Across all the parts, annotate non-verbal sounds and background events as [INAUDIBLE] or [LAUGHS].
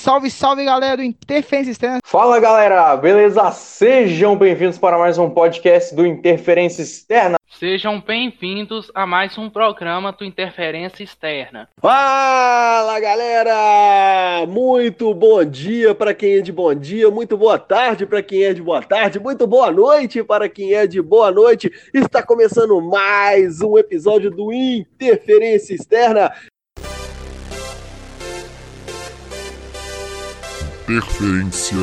Salve, salve galera do Interferência Externa. Fala galera, beleza? Sejam bem-vindos para mais um podcast do Interferência Externa. Sejam bem-vindos a mais um programa do Interferência Externa. Fala galera! Muito bom dia para quem é de bom dia, muito boa tarde para quem é de boa tarde, muito boa noite para quem é de boa noite. Está começando mais um episódio do Interferência Externa. Interferência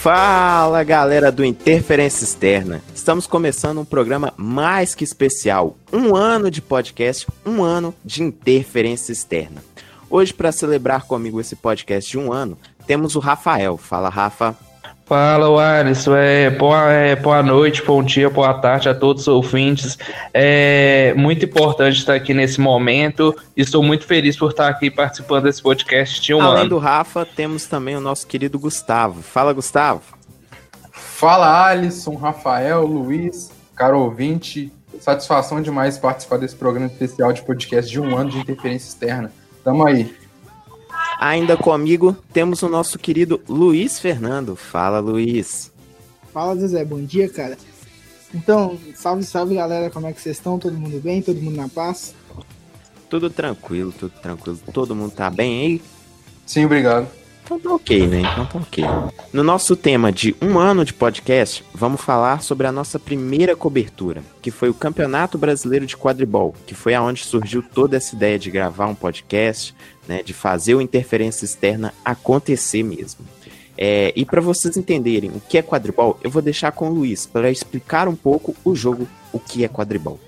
Fala galera do Interferência Externa! Estamos começando um programa mais que especial. Um ano de podcast, um ano de interferência externa. Hoje, para celebrar comigo esse podcast de um ano, temos o Rafael. Fala, Rafa. Fala, Alisson. É, boa, é, boa noite, bom dia, boa tarde a todos os ouvintes. É muito importante estar aqui nesse momento. Estou muito feliz por estar aqui participando desse podcast de um Além ano. do Rafa, temos também o nosso querido Gustavo. Fala, Gustavo. Fala Alisson, Rafael, Luiz, caro ouvinte. Satisfação demais participar desse programa especial de podcast de um ano de interferência externa. Tamo aí. Ainda comigo temos o nosso querido Luiz Fernando. Fala, Luiz. Fala, Zezé, bom dia, cara. Então, salve, salve galera, como é que vocês estão? Todo mundo bem? Todo mundo na paz? Tudo tranquilo, tudo tranquilo. Todo mundo tá bem aí? Sim, obrigado. Então tá ok, né? Então tá ok. No nosso tema de um ano de podcast, vamos falar sobre a nossa primeira cobertura, que foi o Campeonato Brasileiro de Quadribol, que foi aonde surgiu toda essa ideia de gravar um podcast, né? De fazer o interferência externa acontecer mesmo. É, e para vocês entenderem o que é quadribol, eu vou deixar com o Luiz para explicar um pouco o jogo, o que é quadribol.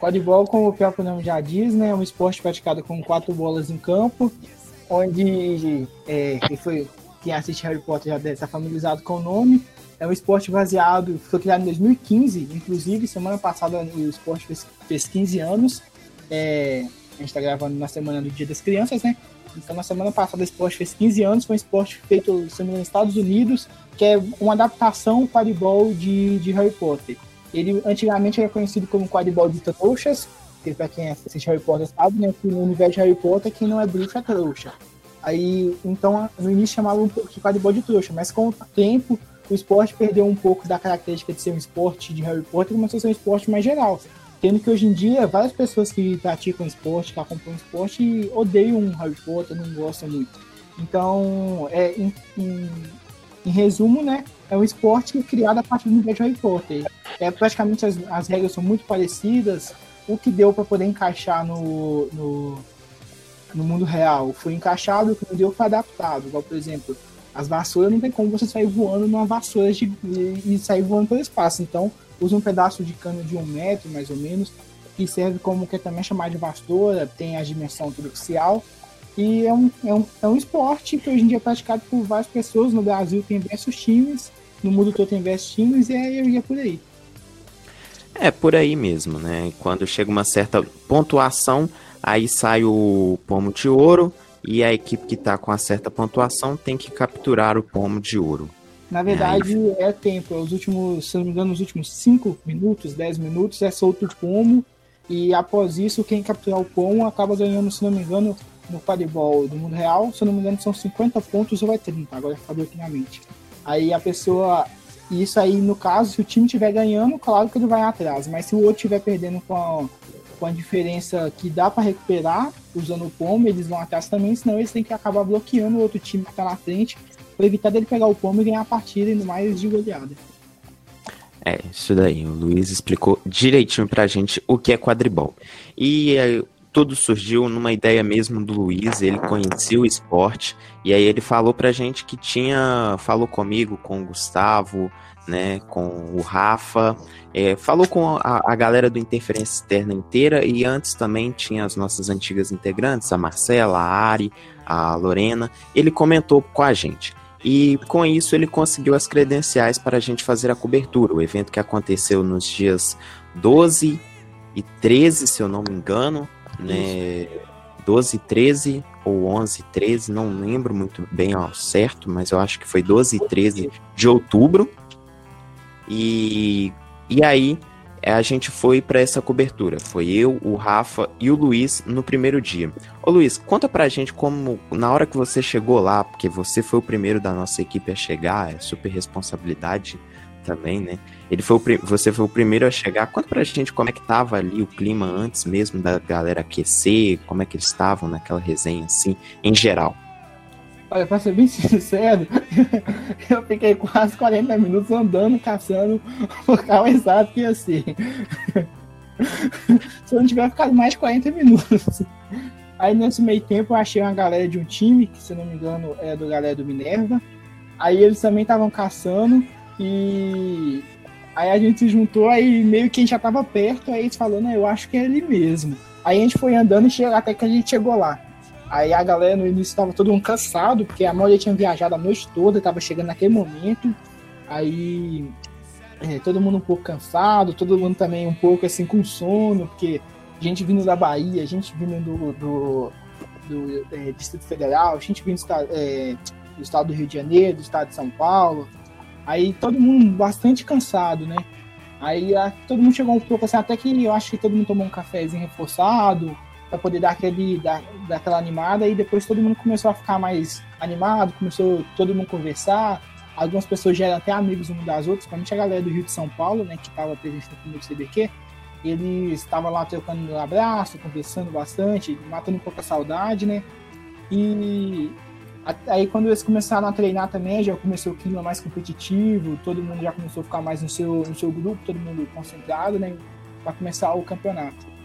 Quadribol, como o próprio nome já diz, né, é um esporte praticado com quatro bolas em campo, onde é, quem, foi, quem assiste Harry Potter já deve estar familiarizado com o nome. É um esporte baseado, foi criado em 2015, inclusive semana passada o esporte fez, fez 15 anos. É, a gente está gravando na semana do Dia das Crianças, né? Então na semana passada o esporte fez 15 anos, foi um esporte feito nos Estados Unidos, que é uma adaptação quadribol de, de Harry Potter. Ele antigamente era conhecido como quadribol de trouxas, que para quem assiste Harry Potter sabe, né, que no universo de Harry Potter quem não é bruxo é trouxa. Aí, então, no início chamavam um pouco de quadribol de trouxa, mas com o tempo o esporte perdeu um pouco da característica de ser um esporte de Harry Potter e começou a ser um esporte mais geral. Tendo que hoje em dia várias pessoas que praticam esporte, que acompanham esporte, odeiam Harry Potter, não gostam muito. Então, é, em, em, em resumo, né, é um esporte criado a partir do universo de Harry Potter. É, praticamente as, as regras são muito parecidas, o que deu para poder encaixar no, no, no, mundo real foi encaixado, o que não deu foi adaptado. Igual, por exemplo, as vassouras não tem como você sair voando numa vassoura de, e sair voando pelo espaço. Então, usa um pedaço de cano de um metro, mais ou menos, que serve como que é também chamado de vassoura, tem a dimensão crucial. E é um, é, um, é um esporte que hoje em dia é praticado por várias pessoas. No Brasil tem diversos times, no mundo todo tem diversos times, e é, é por aí. É por aí mesmo, né? Quando chega uma certa pontuação, aí sai o pomo de ouro e a equipe que está com a certa pontuação tem que capturar o pomo de ouro. Na verdade, aí... é tempo. É os últimos, se não me engano, os últimos 5 minutos, 10 minutos é solto o pomo. E após isso, quem capturar o pomo acaba ganhando, se não me engano, no quadribol do mundo real. Se não me engano, são 50 pontos ou é 30. Agora falou aqui na mente. Aí a pessoa isso aí, no caso, se o time estiver ganhando, claro que ele vai atrás. Mas se o outro estiver perdendo com a, com a diferença que dá para recuperar, usando o pomo, eles vão atrás também, senão eles têm que acabar bloqueando o outro time que está na frente, para evitar dele pegar o pomo e ganhar a partida, indo mais de goleada. É, isso daí. O Luiz explicou direitinho pra gente o que é quadribol. E é, tudo surgiu numa ideia mesmo do Luiz, ele conhecia o esporte, e aí ele falou pra gente que tinha, falou comigo, com o Gustavo, né, com o Rafa, é, falou com a, a, galera do Interferência Externa inteira, e antes também tinha as nossas antigas integrantes, a Marcela, a Ari, a Lorena, ele comentou com a gente. E com isso ele conseguiu as credenciais para a gente fazer a cobertura, o evento que aconteceu nos dias 12 e 13, se eu não me engano, né? 12, 13 ou 11, 13, não lembro muito bem ao certo, mas eu acho que foi 12 e 13 de outubro. E, e aí a gente foi para essa cobertura. Foi eu, o Rafa e o Luiz no primeiro dia. Ô Luiz, conta pra gente como, na hora que você chegou lá, porque você foi o primeiro da nossa equipe a chegar, é super responsabilidade também, né? Ele foi o, você foi o primeiro a chegar. Conta pra gente como é que tava ali o clima antes mesmo da galera aquecer, como é que eles estavam naquela resenha, assim, em geral. Olha, pra ser bem [LAUGHS] sincero, [LAUGHS] eu fiquei quase 40 minutos andando, caçando [LAUGHS] o carro exato que ia ser. Se eu não tiver ficado mais de 40 minutos. Aí nesse meio tempo eu achei uma galera de um time, que se não me engano é do galera do Minerva. Aí eles também estavam caçando e aí a gente se juntou, aí meio que a gente já tava perto, aí eles falando, eu acho que é ele mesmo. Aí a gente foi andando e chegou, até que a gente chegou lá. Aí a galera no início estava todo mundo cansado, porque a maioria tinha viajado a noite toda, estava chegando naquele momento. Aí é, todo mundo um pouco cansado, todo mundo também um pouco assim com sono, porque gente vindo da Bahia, gente vindo do, do, do é, Distrito Federal, gente vindo do, é, do estado do Rio de Janeiro, do estado de São Paulo. Aí todo mundo bastante cansado, né? Aí a, todo mundo chegou um pouco assim, até que eu acho que todo mundo tomou um cafezinho reforçado, para poder dar aquele dar, dar aquela animada e depois todo mundo começou a ficar mais animado, começou todo mundo conversar. Algumas pessoas já eram até amigos uma das outras, principalmente a galera do Rio de São Paulo, né, que estava presente no primeiro CBQ. Eles estavam lá trocando um abraço, conversando bastante, matando um pouco a saudade, né? E aí quando eles começaram a treinar também, já começou o clima mais competitivo, todo mundo já começou a ficar mais no seu, no seu grupo, todo mundo concentrado, né? Para começar o campeonato.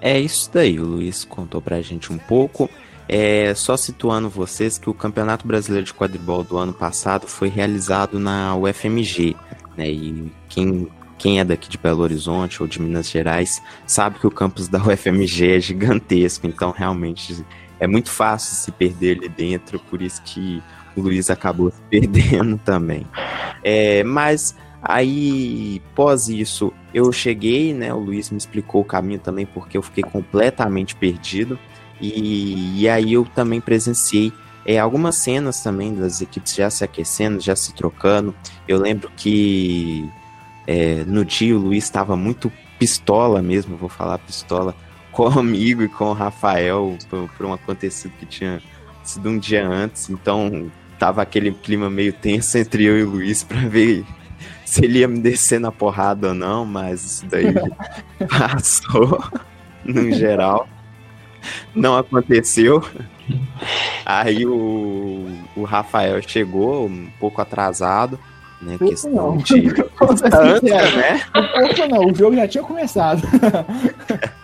É isso daí, o Luiz contou pra gente um pouco. É, só situando vocês que o Campeonato Brasileiro de Quadribol do ano passado foi realizado na UFMG, né? E quem, quem é daqui de Belo Horizonte ou de Minas Gerais sabe que o campus da UFMG é gigantesco, então realmente é muito fácil se perder ali dentro, por isso que o Luiz acabou se perdendo [LAUGHS] também. É, mas Aí, pós isso, eu cheguei, né? O Luiz me explicou o caminho também, porque eu fiquei completamente perdido. E, e aí eu também presenciei é, algumas cenas também das equipes já se aquecendo, já se trocando. Eu lembro que é, no dia o Luiz estava muito pistola mesmo, vou falar pistola, [LAUGHS] com o amigo e com o Rafael por, por um acontecido que tinha sido um dia antes. Então tava aquele clima meio tenso entre eu e o Luiz para ver se ele ia me descer na porrada ou não, mas isso daí [LAUGHS] passou no geral. Não aconteceu. Aí o, o Rafael chegou um pouco atrasado, né? Pouco questão não. de [LAUGHS] distância, né? Pouco não, o jogo já tinha começado. [LAUGHS]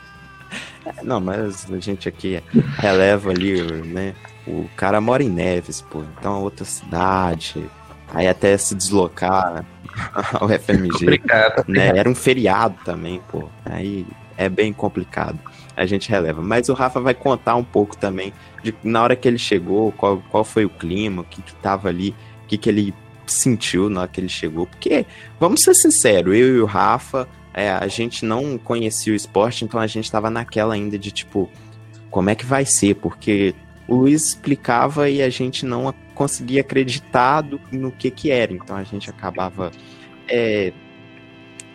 Não, mas a gente aqui releva ali, né? O cara mora em Neves, pô, então é outra cidade. Aí até se deslocar [LAUGHS] ao FMG. Complicado. Né? Era um feriado também, pô. Aí é bem complicado. A gente releva. Mas o Rafa vai contar um pouco também de na hora que ele chegou, qual, qual foi o clima, o que, que tava ali, o que, que ele sentiu na hora que ele chegou. Porque, vamos ser sinceros, eu e o Rafa, é, a gente não conhecia o esporte, então a gente tava naquela ainda de tipo, como é que vai ser? Porque o Luiz explicava e a gente não conseguia acreditar do, no que que era. Então a gente acabava, é,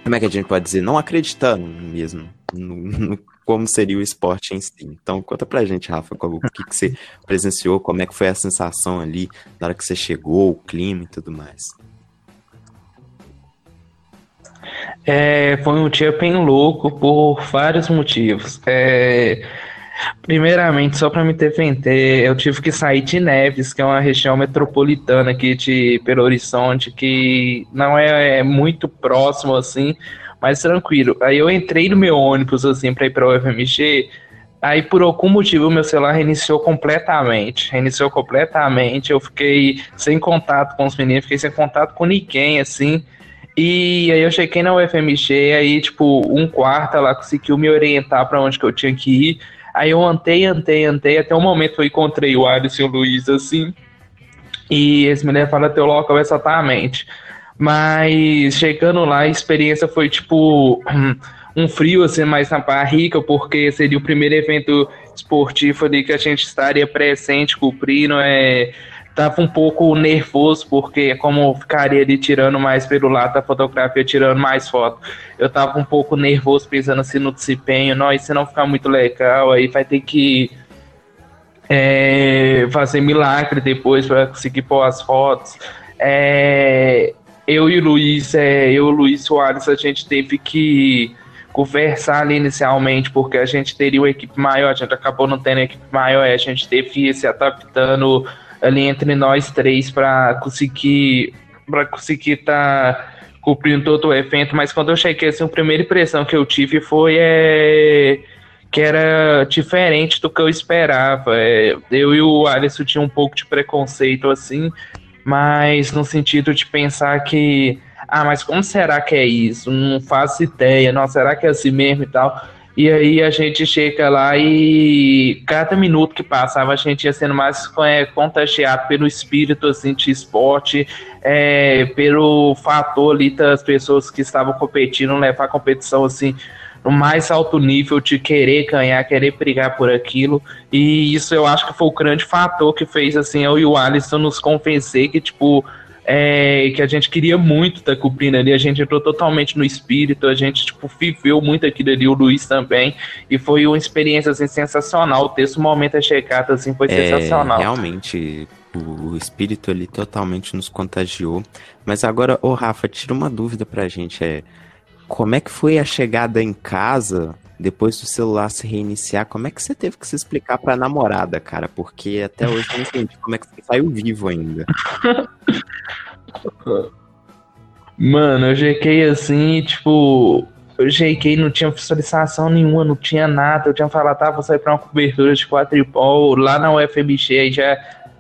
como é que a gente pode dizer, não acreditando mesmo no, no, como seria o esporte em si. Então conta pra gente, Rafa, o que, que você presenciou, como é que foi a sensação ali na hora que você chegou, o clima e tudo mais. É, foi um dia bem louco por vários motivos. É, Primeiramente, só para me defender, eu tive que sair de Neves, que é uma região metropolitana aqui de Belo Horizonte, que não é, é muito próximo assim, mas tranquilo. Aí eu entrei no meu ônibus assim para ir para o UFMG, aí por algum motivo meu celular reiniciou completamente, reiniciou completamente. Eu fiquei sem contato com os meninos, fiquei sem contato com ninguém assim. E aí eu cheguei na UFMG, aí tipo um quarto lá conseguiu me orientar para onde que eu tinha que ir. Aí eu antei, antei, antei, até o momento eu encontrei o Alisson e o Luiz assim. E esse me levaram até o local exatamente. Mas chegando lá, a experiência foi tipo [CLEARS THROAT] um frio assim mais na barriga, porque seria o primeiro evento esportivo ali que a gente estaria presente, cumprindo. É, tava um pouco nervoso, porque como ficaria ali tirando mais pelo lado da fotografia, tirando mais foto, eu tava um pouco nervoso pensando assim no desempenho, não, e se não ficar muito legal, aí vai ter que é, fazer milagre depois para conseguir pôr as fotos. É, eu e o Luiz, é, eu, o Luiz Soares, a gente teve que conversar ali inicialmente, porque a gente teria uma equipe maior, a gente acabou não tendo equipe maior, a gente teve que ir se adaptando ali entre nós três para conseguir para conseguir estar tá cumprindo todo o evento, mas quando eu cheguei assim, a primeira impressão que eu tive foi é, que era diferente do que eu esperava. É, eu e o Alisson tinha um pouco de preconceito assim, mas no sentido de pensar que ah, mas como será que é isso? Não faço ideia, não, será que é assim mesmo e tal? E aí a gente chega lá e cada minuto que passava a gente ia sendo mais é, contagiado pelo espírito assim, de esporte, é, pelo fator ali das pessoas que estavam competindo, levar a competição assim no mais alto nível de querer ganhar, querer brigar por aquilo. E isso eu acho que foi o grande fator que fez assim eu e o Alisson nos convencer que tipo é, que a gente queria muito estar tá cumprindo ali, a gente entrou totalmente no espírito, a gente tipo, viveu muito aquilo ali, o Luiz também, e foi uma experiência assim, sensacional, o texto momento é chegado assim, foi é, sensacional. Realmente, o espírito ali totalmente nos contagiou, mas agora, ô Rafa, tira uma dúvida pra gente, é, como é que foi a chegada em casa depois do celular se reiniciar, como é que você teve que se explicar pra namorada, cara? Porque até hoje eu não entendi como é que você saiu vivo ainda. Mano, eu jequei assim, tipo, eu jequei, não tinha solicitação nenhuma, não tinha nada. Eu tinha falado, tá, vou sair pra uma cobertura de quadripol lá na UFMG, aí já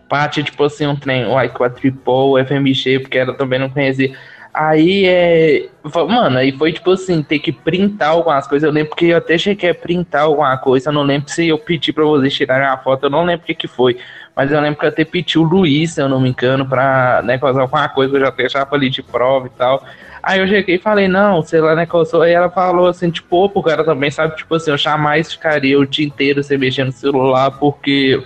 parte, tipo assim, um trem, uai, quadripol, UFMG, porque ela também não conhecia. Aí é. Mano, aí foi tipo assim, ter que printar algumas coisas. Eu lembro que eu até cheguei a printar alguma coisa. Eu não lembro se eu pedi pra vocês tirarem a foto, eu não lembro o que, que foi. Mas eu lembro que eu até pedi o Luiz, se eu não me engano, pra né, fazer alguma coisa eu já deixava ali de prova e tal. Aí eu cheguei e falei, não, sei lá, né, eu sou. Aí ela falou assim, tipo, o cara também sabe, tipo assim, eu jamais ficaria o dia inteiro sem mexer no celular, porque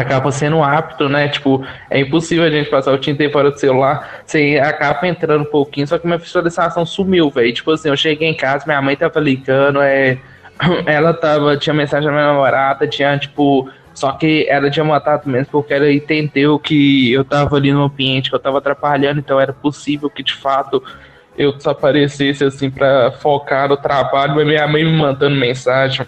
acaba sendo apto, né? Tipo, é impossível a gente passar o dia fora do celular, você acaba entrando um pouquinho, só que minha visualização sumiu, velho. Tipo assim, eu cheguei em casa, minha mãe tava ligando, é, [CLEARS THROAT] ela tava, tinha mensagem da minha namorada, tinha, tipo, só que ela tinha matado mesmo porque ela entendeu que eu tava ali no ambiente, que eu tava atrapalhando, então era possível que de fato eu desaparecesse assim para focar no trabalho, minha mãe me mandando mensagem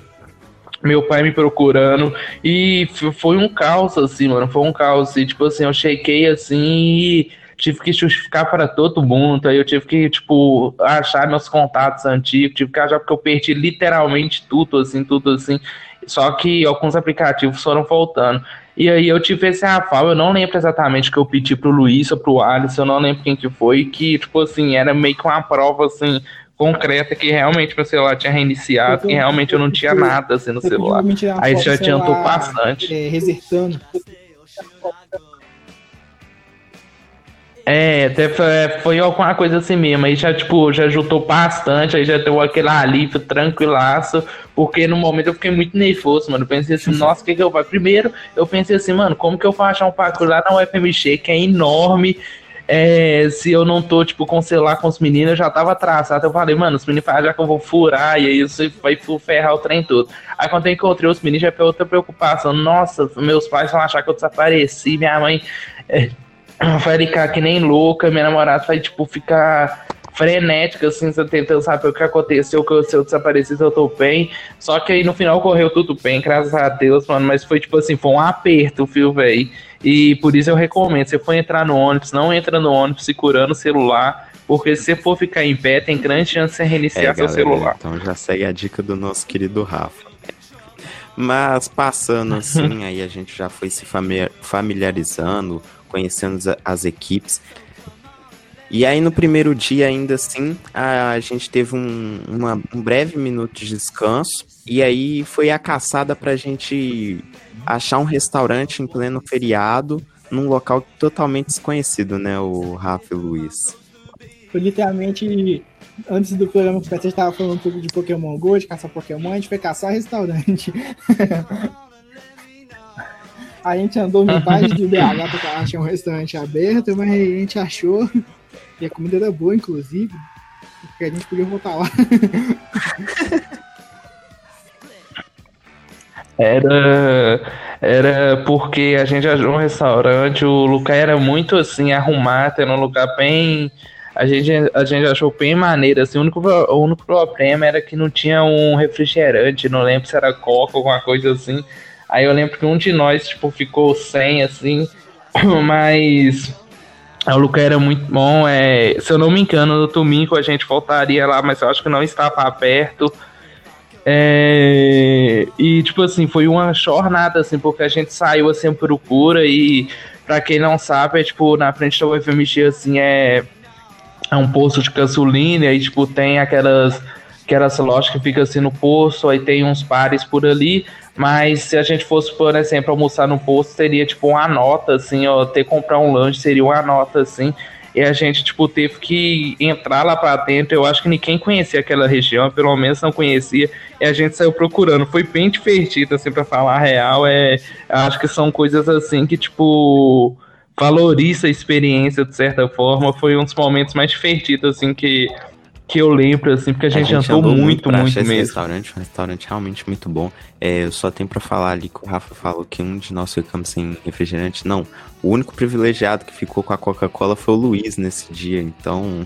meu pai me procurando e foi um caos assim, mano, foi um caos e tipo assim, eu chequei assim e tive que justificar para todo mundo, aí eu tive que, tipo, achar meus contatos antigos, tive que achar porque eu perdi literalmente tudo, assim, tudo assim, só que alguns aplicativos foram voltando. E aí eu tive esse afal, eu não lembro exatamente que eu pedi pro Luiz ou pro Alisson, eu não lembro quem que foi, que, tipo assim, era meio que uma prova, assim, concreta que realmente meu celular tinha reiniciado, que realmente eu não tinha nada assim no celular. Aí isso já adiantou bastante. É, resertando. É, até foi, é, foi alguma coisa assim mesmo. Aí já, tipo, já juntou bastante, aí já deu aquele alívio tranquilaço, porque no momento eu fiquei muito nervoso, mano. Eu pensei assim, nossa, o que que eu faço? Primeiro, eu pensei assim, mano, como que eu vou achar um parkour lá na UFMG, que é enorme, é, se eu não tô, tipo, com celular com os meninos, eu já tava traçado. Eu falei, mano, os meninos falam já que eu vou furar, e aí isso vai ferrar o trem todo. Aí quando eu encontrei os meninos, já foi outra preocupação. Nossa, meus pais vão achar que eu desapareci, minha mãe é, [CLEARS THROAT] vai ficar que nem louca, minha namorada vai, tipo, ficar frenética, assim, tentando saber o que aconteceu, que se eu desapareci, se eu tô bem. Só que aí no final correu tudo bem, graças a Deus, mano. Mas foi tipo assim, foi um aperto, viu, velho? E por isso eu recomendo, se for entrar no ônibus, não entra no ônibus segurando o celular, porque se você for ficar em pé, tem grande chance de você reiniciar é, seu galera, celular. Então já segue a dica do nosso querido Rafa. Mas passando assim, [LAUGHS] aí a gente já foi se familiarizando, conhecendo as equipes. E aí no primeiro dia ainda assim, a, gente teve um, uma, um breve minuto de descanso. E aí foi a caçada pra gente achar um restaurante em pleno feriado, num local totalmente desconhecido, né, o Rafa e o Luiz. Foi literalmente, antes do programa que você estava falando um pouco de Pokémon GO, de caçar Pokémon, a gente foi caçar restaurante. [LAUGHS] A gente andou metade de BH porque achar um restaurante aberto, mas a gente achou. E a comida era boa, inclusive. Porque a gente podia voltar lá. [LAUGHS] Era, era porque a gente achou um restaurante, o lugar era muito assim, arrumado, era um lugar bem. A gente, a gente achou bem maneiro, assim, o único, o único problema era que não tinha um refrigerante, não lembro se era coca ou alguma coisa assim. Aí eu lembro que um de nós, tipo, ficou sem, assim, [CLEARS THROAT] mas o lugar era muito bom. É, se eu não me engano, no domingo a gente voltaria lá, mas eu acho que não estava perto. É, e tipo assim, foi uma jornada assim, porque a gente saiu assim procura e para quem não sabe, é tipo na frente da UFMG assim é é um posto de gasolina e tipo tem aquelas aquelas lojas que fica assim no posto, aí tem uns bares por ali, mas se a gente fosse, por exemplo, almoçar no posto, seria tipo uma nota assim, ó, ter que comprar um lanche seria uma nota assim. E a gente, tipo, teve que entrar lá pra dentro. Eu acho que ninguém conhecia aquela região, pelo menos não conhecia. E a gente saiu procurando. Foi bem divertido, assim, pra falar a real. É, acho que são coisas assim que, tipo, valoriza a experiência de certa forma. Foi um dos momentos mais divertidos, assim, que, que eu lembro, assim, porque a gente, a gente andou, andou, muito, muito, muito mesmo. restaurante, um restaurante realmente muito bom. É, eu só tenho pra falar ali que o Rafa falou que um de nós ficamos sem refrigerante. Não, o único privilegiado que ficou com a Coca-Cola foi o Luiz nesse dia, então.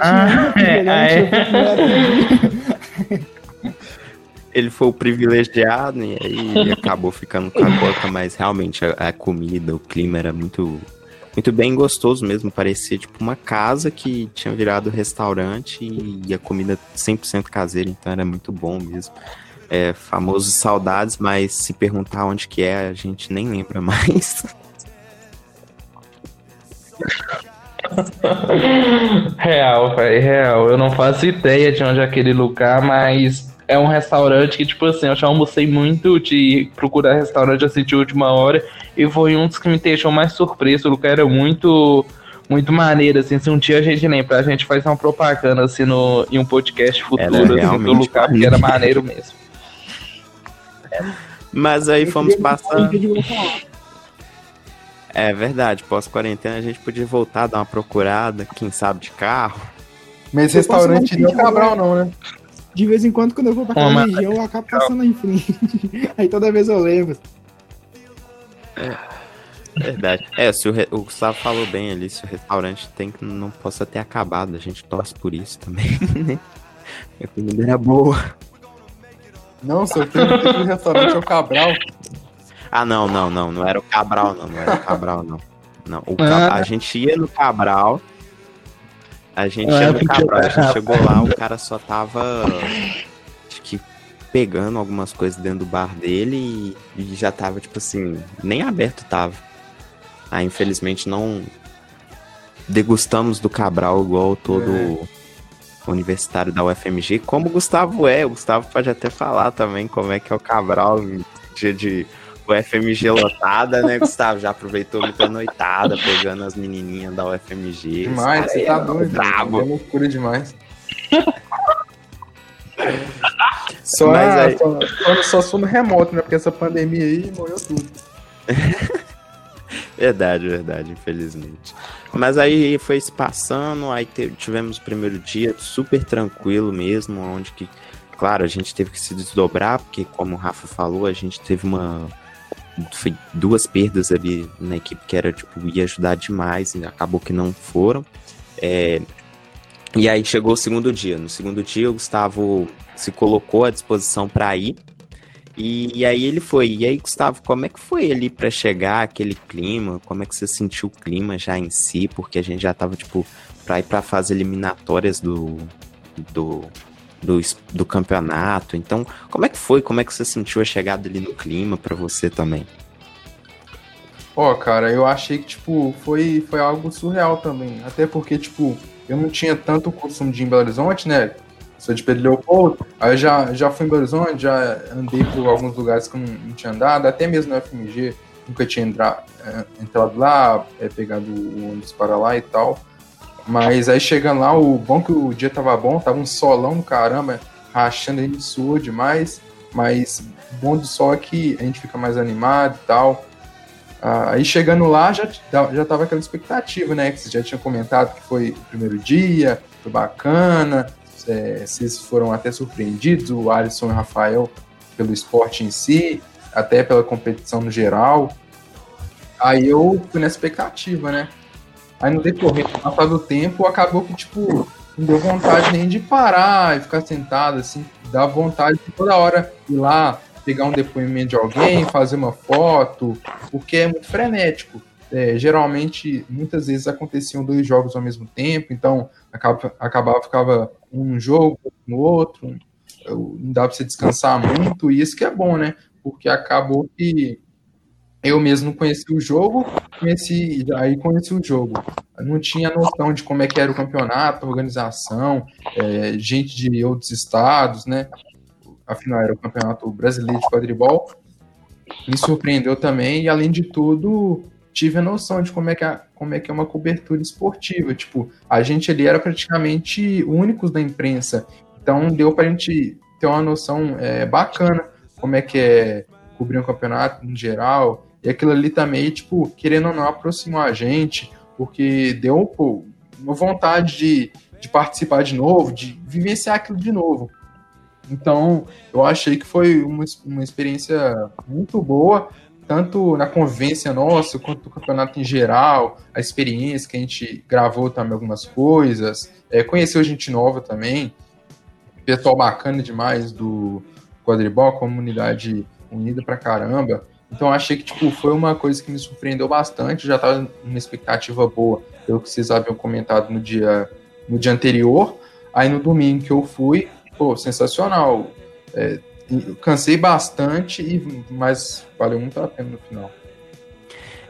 Ah, é, é. Ele foi o privilegiado e aí acabou ficando com a Coca, mas realmente a, a comida, o clima era muito muito bem gostoso mesmo. Parecia tipo uma casa que tinha virado restaurante e a comida 100% caseira, então era muito bom mesmo. É, famoso saudades, mas se perguntar onde que é, a gente nem lembra mais. [LAUGHS] real, velho, real. Eu não faço ideia de onde é aquele lugar, mas é um restaurante que, tipo assim, eu já almocei muito de procurar restaurante assim de última hora e foi um dos que me deixou mais surpreso. O lugar era muito, muito maneiro, assim. Se um dia a gente lembrar, a gente faz uma propaganda assim no, em um podcast futuro assim, do lugar, porque era maneiro mesmo. Mas aí fomos passando. É verdade, pós-quarentena a gente podia voltar, dar uma procurada, quem sabe de carro. Mas restaurante não é Cabral, não, né? De vez em quando, quando eu vou pra aquela região, eu acabo passando em frente. [LAUGHS] Aí toda vez eu lembro. É, verdade. É, se o, re... o Gustavo falou bem ali, se o restaurante tem que não possa ter acabado, a gente torce por isso também, [LAUGHS] né? A comida era boa. Não, seu filho do restaurante é o Cabral. Ah, não, não, não, não era o Cabral, não, não era o Cabral, não. Não, o Cabral, a gente ia no Cabral, a gente é, no Cabral, a gente chegou lá, o cara só tava acho que pegando algumas coisas dentro do bar dele e, e já tava, tipo assim, nem aberto tava. Aí infelizmente não degustamos do Cabral igual todo é. universitário da UFMG, como o Gustavo é. O Gustavo pode até falar também como é que é o Cabral dia de UFMG lotada, né, Gustavo? Já aproveitou muita noitada, pegando as menininhas da UFMG. Demais, você tá doido. Brabo. É loucura demais. [LAUGHS] só, aí... só, só, só no remoto, né? Porque essa pandemia aí morreu tudo. [LAUGHS] verdade, verdade, infelizmente. Mas aí foi se passando, aí tivemos o primeiro dia super tranquilo mesmo, onde que, claro, a gente teve que se desdobrar, porque como o Rafa falou, a gente teve uma duas perdas ali na equipe que era, tipo, ia ajudar demais, e acabou que não foram. É, e aí chegou o segundo dia. No segundo dia, o Gustavo se colocou à disposição para ir. E, e, aí ele foi. E aí, Gustavo, como é que foi ali para chegar aquele clima? Como é que você sentiu o clima já em si? Porque a gente já tava, tipo, pra ir pra fase eliminatórias do, do, do, do campeonato. Então, como é que foi? Como é que você sentiu a chegada ali no clima para você também? Ó, oh, cara, eu achei que, tipo, foi, foi algo surreal também. Até porque, tipo, eu não tinha tanto costume de ir em Belo Horizonte, né? Sou de Pedro Leopoldo, aí já, já fui em Belo Horizonte, já andei por alguns lugares que eu não, não tinha andado, até mesmo no FMG, nunca tinha entrado, é, entrado lá, é, pegado o ônibus para lá e tal. Mas aí chegando lá, o bom que o dia tava bom, tava um solão do caramba, rachando, a gente suou demais. mas bom só que a gente fica mais animado e tal. Ah, aí chegando lá já, já tava aquela expectativa, né? Que você já tinha comentado que foi o primeiro dia, foi bacana, é, vocês foram até surpreendidos, o Alisson e o Rafael, pelo esporte em si, até pela competição no geral. Aí eu fui na expectativa, né? Aí no decorrer do passar do tempo, acabou que, tipo, não deu vontade nem de parar e ficar sentado, assim, dá vontade de toda hora ir lá, pegar um depoimento de alguém, fazer uma foto, porque é muito frenético. É, geralmente, muitas vezes aconteciam dois jogos ao mesmo tempo, então acaba, acabava, ficava um jogo no outro, não dá para você descansar muito, e isso que é bom, né? Porque acabou que eu mesmo conheci o jogo, conheci, aí conheci o jogo. Não tinha noção de como é que era o campeonato, organização, é, gente de outros estados, né? Afinal, era o campeonato brasileiro de quadribol. Me surpreendeu também, e além de tudo, tive a noção de como é que como é, que é uma cobertura esportiva. Tipo, a gente ali era praticamente únicos da imprensa, então deu para a gente ter uma noção é, bacana como é que é cobrir um campeonato em geral, e aquilo ali também, tipo, querendo ou não, aproximou a gente, porque deu pô, uma vontade de, de participar de novo, de vivenciar aquilo de novo. Então, eu achei que foi uma, uma experiência muito boa, tanto na convivência nossa, quanto no campeonato em geral, a experiência que a gente gravou também algumas coisas, é, conheceu gente nova também, pessoal bacana demais do quadribol, comunidade unida pra caramba. Então achei que tipo, foi uma coisa que me surpreendeu bastante, já estava numa expectativa boa, pelo que vocês haviam comentado no dia, no dia anterior. Aí no domingo que eu fui, pô, sensacional. É, cansei bastante, e, mas valeu muito a pena no final.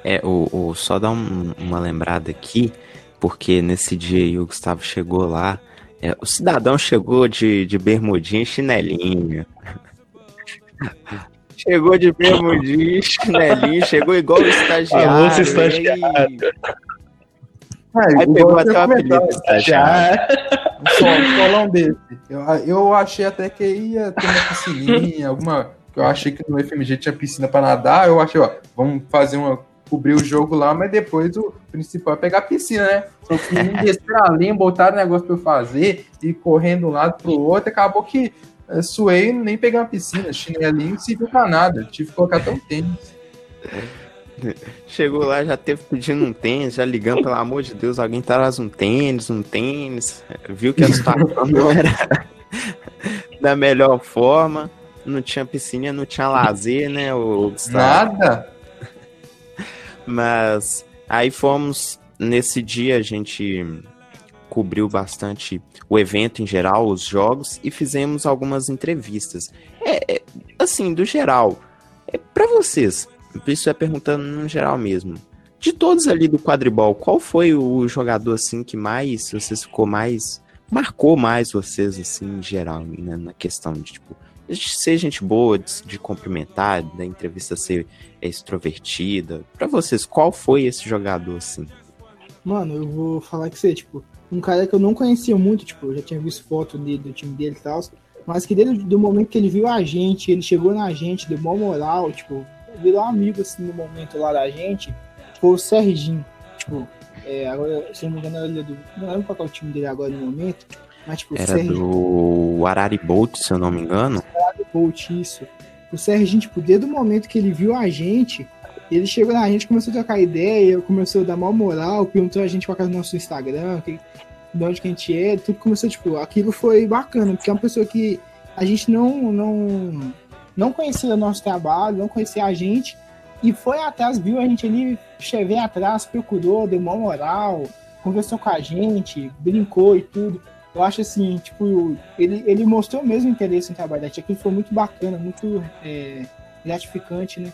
É, o, o só dar um, uma lembrada aqui, porque nesse dia aí o Gustavo chegou lá, é, o cidadão chegou de, de bermudinha e chinelinho. [LAUGHS] Chegou de bermudinho, chinelinho, chegou igual o estagiário. Famoso estagiário. Aí, aí pegou até o apelido estagiário. Um solão desse. Eu, eu achei até que ia ter uma piscininha, alguma. Eu achei que no FMG tinha piscina para nadar. Eu achei, ó, vamos fazer uma. cobrir o jogo lá, mas depois o principal é pegar a piscina, né? Só que me desceram ali, botaram negócio pra eu fazer, e correndo de um lado pro outro, acabou que é, suei nem pegar uma piscina, chinelinho não serviu pra nada. Tive que colocar até um tênis. Chegou lá, já teve pedindo um tênis, já ligando, pelo amor de Deus, alguém traz um tênis, um tênis. Viu que a situação não era [LAUGHS] da melhor forma. Não tinha piscina, não tinha lazer, né? O Nada! Mas aí fomos, nesse dia a gente cobriu bastante o evento em geral, os jogos, e fizemos algumas entrevistas. É, é assim, do geral, é para vocês, isso é perguntando no geral mesmo. De todos ali do quadribol, qual foi o jogador assim que mais vocês ficou mais marcou mais vocês assim em geral, né, na questão de tipo de ser gente boa, de, de cumprimentar, da entrevista ser extrovertida. Para vocês, qual foi esse jogador assim? Mano, eu vou falar que você, tipo, um cara que eu não conhecia muito, tipo, eu já tinha visto foto dele, do time dele e tal, mas que desde do momento que ele viu a gente, ele chegou na gente, deu uma moral, tipo, virou um amigo, assim, no momento lá da gente, foi o Serginho, tipo, é, agora, se não me engano, ele é do, não lembro qual é o time dele agora no momento, mas, tipo, Era Serginho, do Arari Bolt, se eu não me engano. Arari Bolt, isso. O Serginho, tipo, desde o momento que ele viu a gente, ele chegou na gente, começou a trocar ideia, começou a dar mal moral, perguntou a gente qual era o nosso Instagram, que, de onde que a gente é, tudo começou, tipo, aquilo foi bacana, porque é uma pessoa que a gente não, não, não conhecia o nosso trabalho, não conhecia a gente, e foi atrás, viu a gente ali, veio atrás, procurou, deu mal moral, conversou com a gente, brincou e tudo. Eu acho assim, tipo, ele, ele mostrou mesmo interesse no trabalho da gente, aquilo foi muito bacana, muito é, gratificante, né?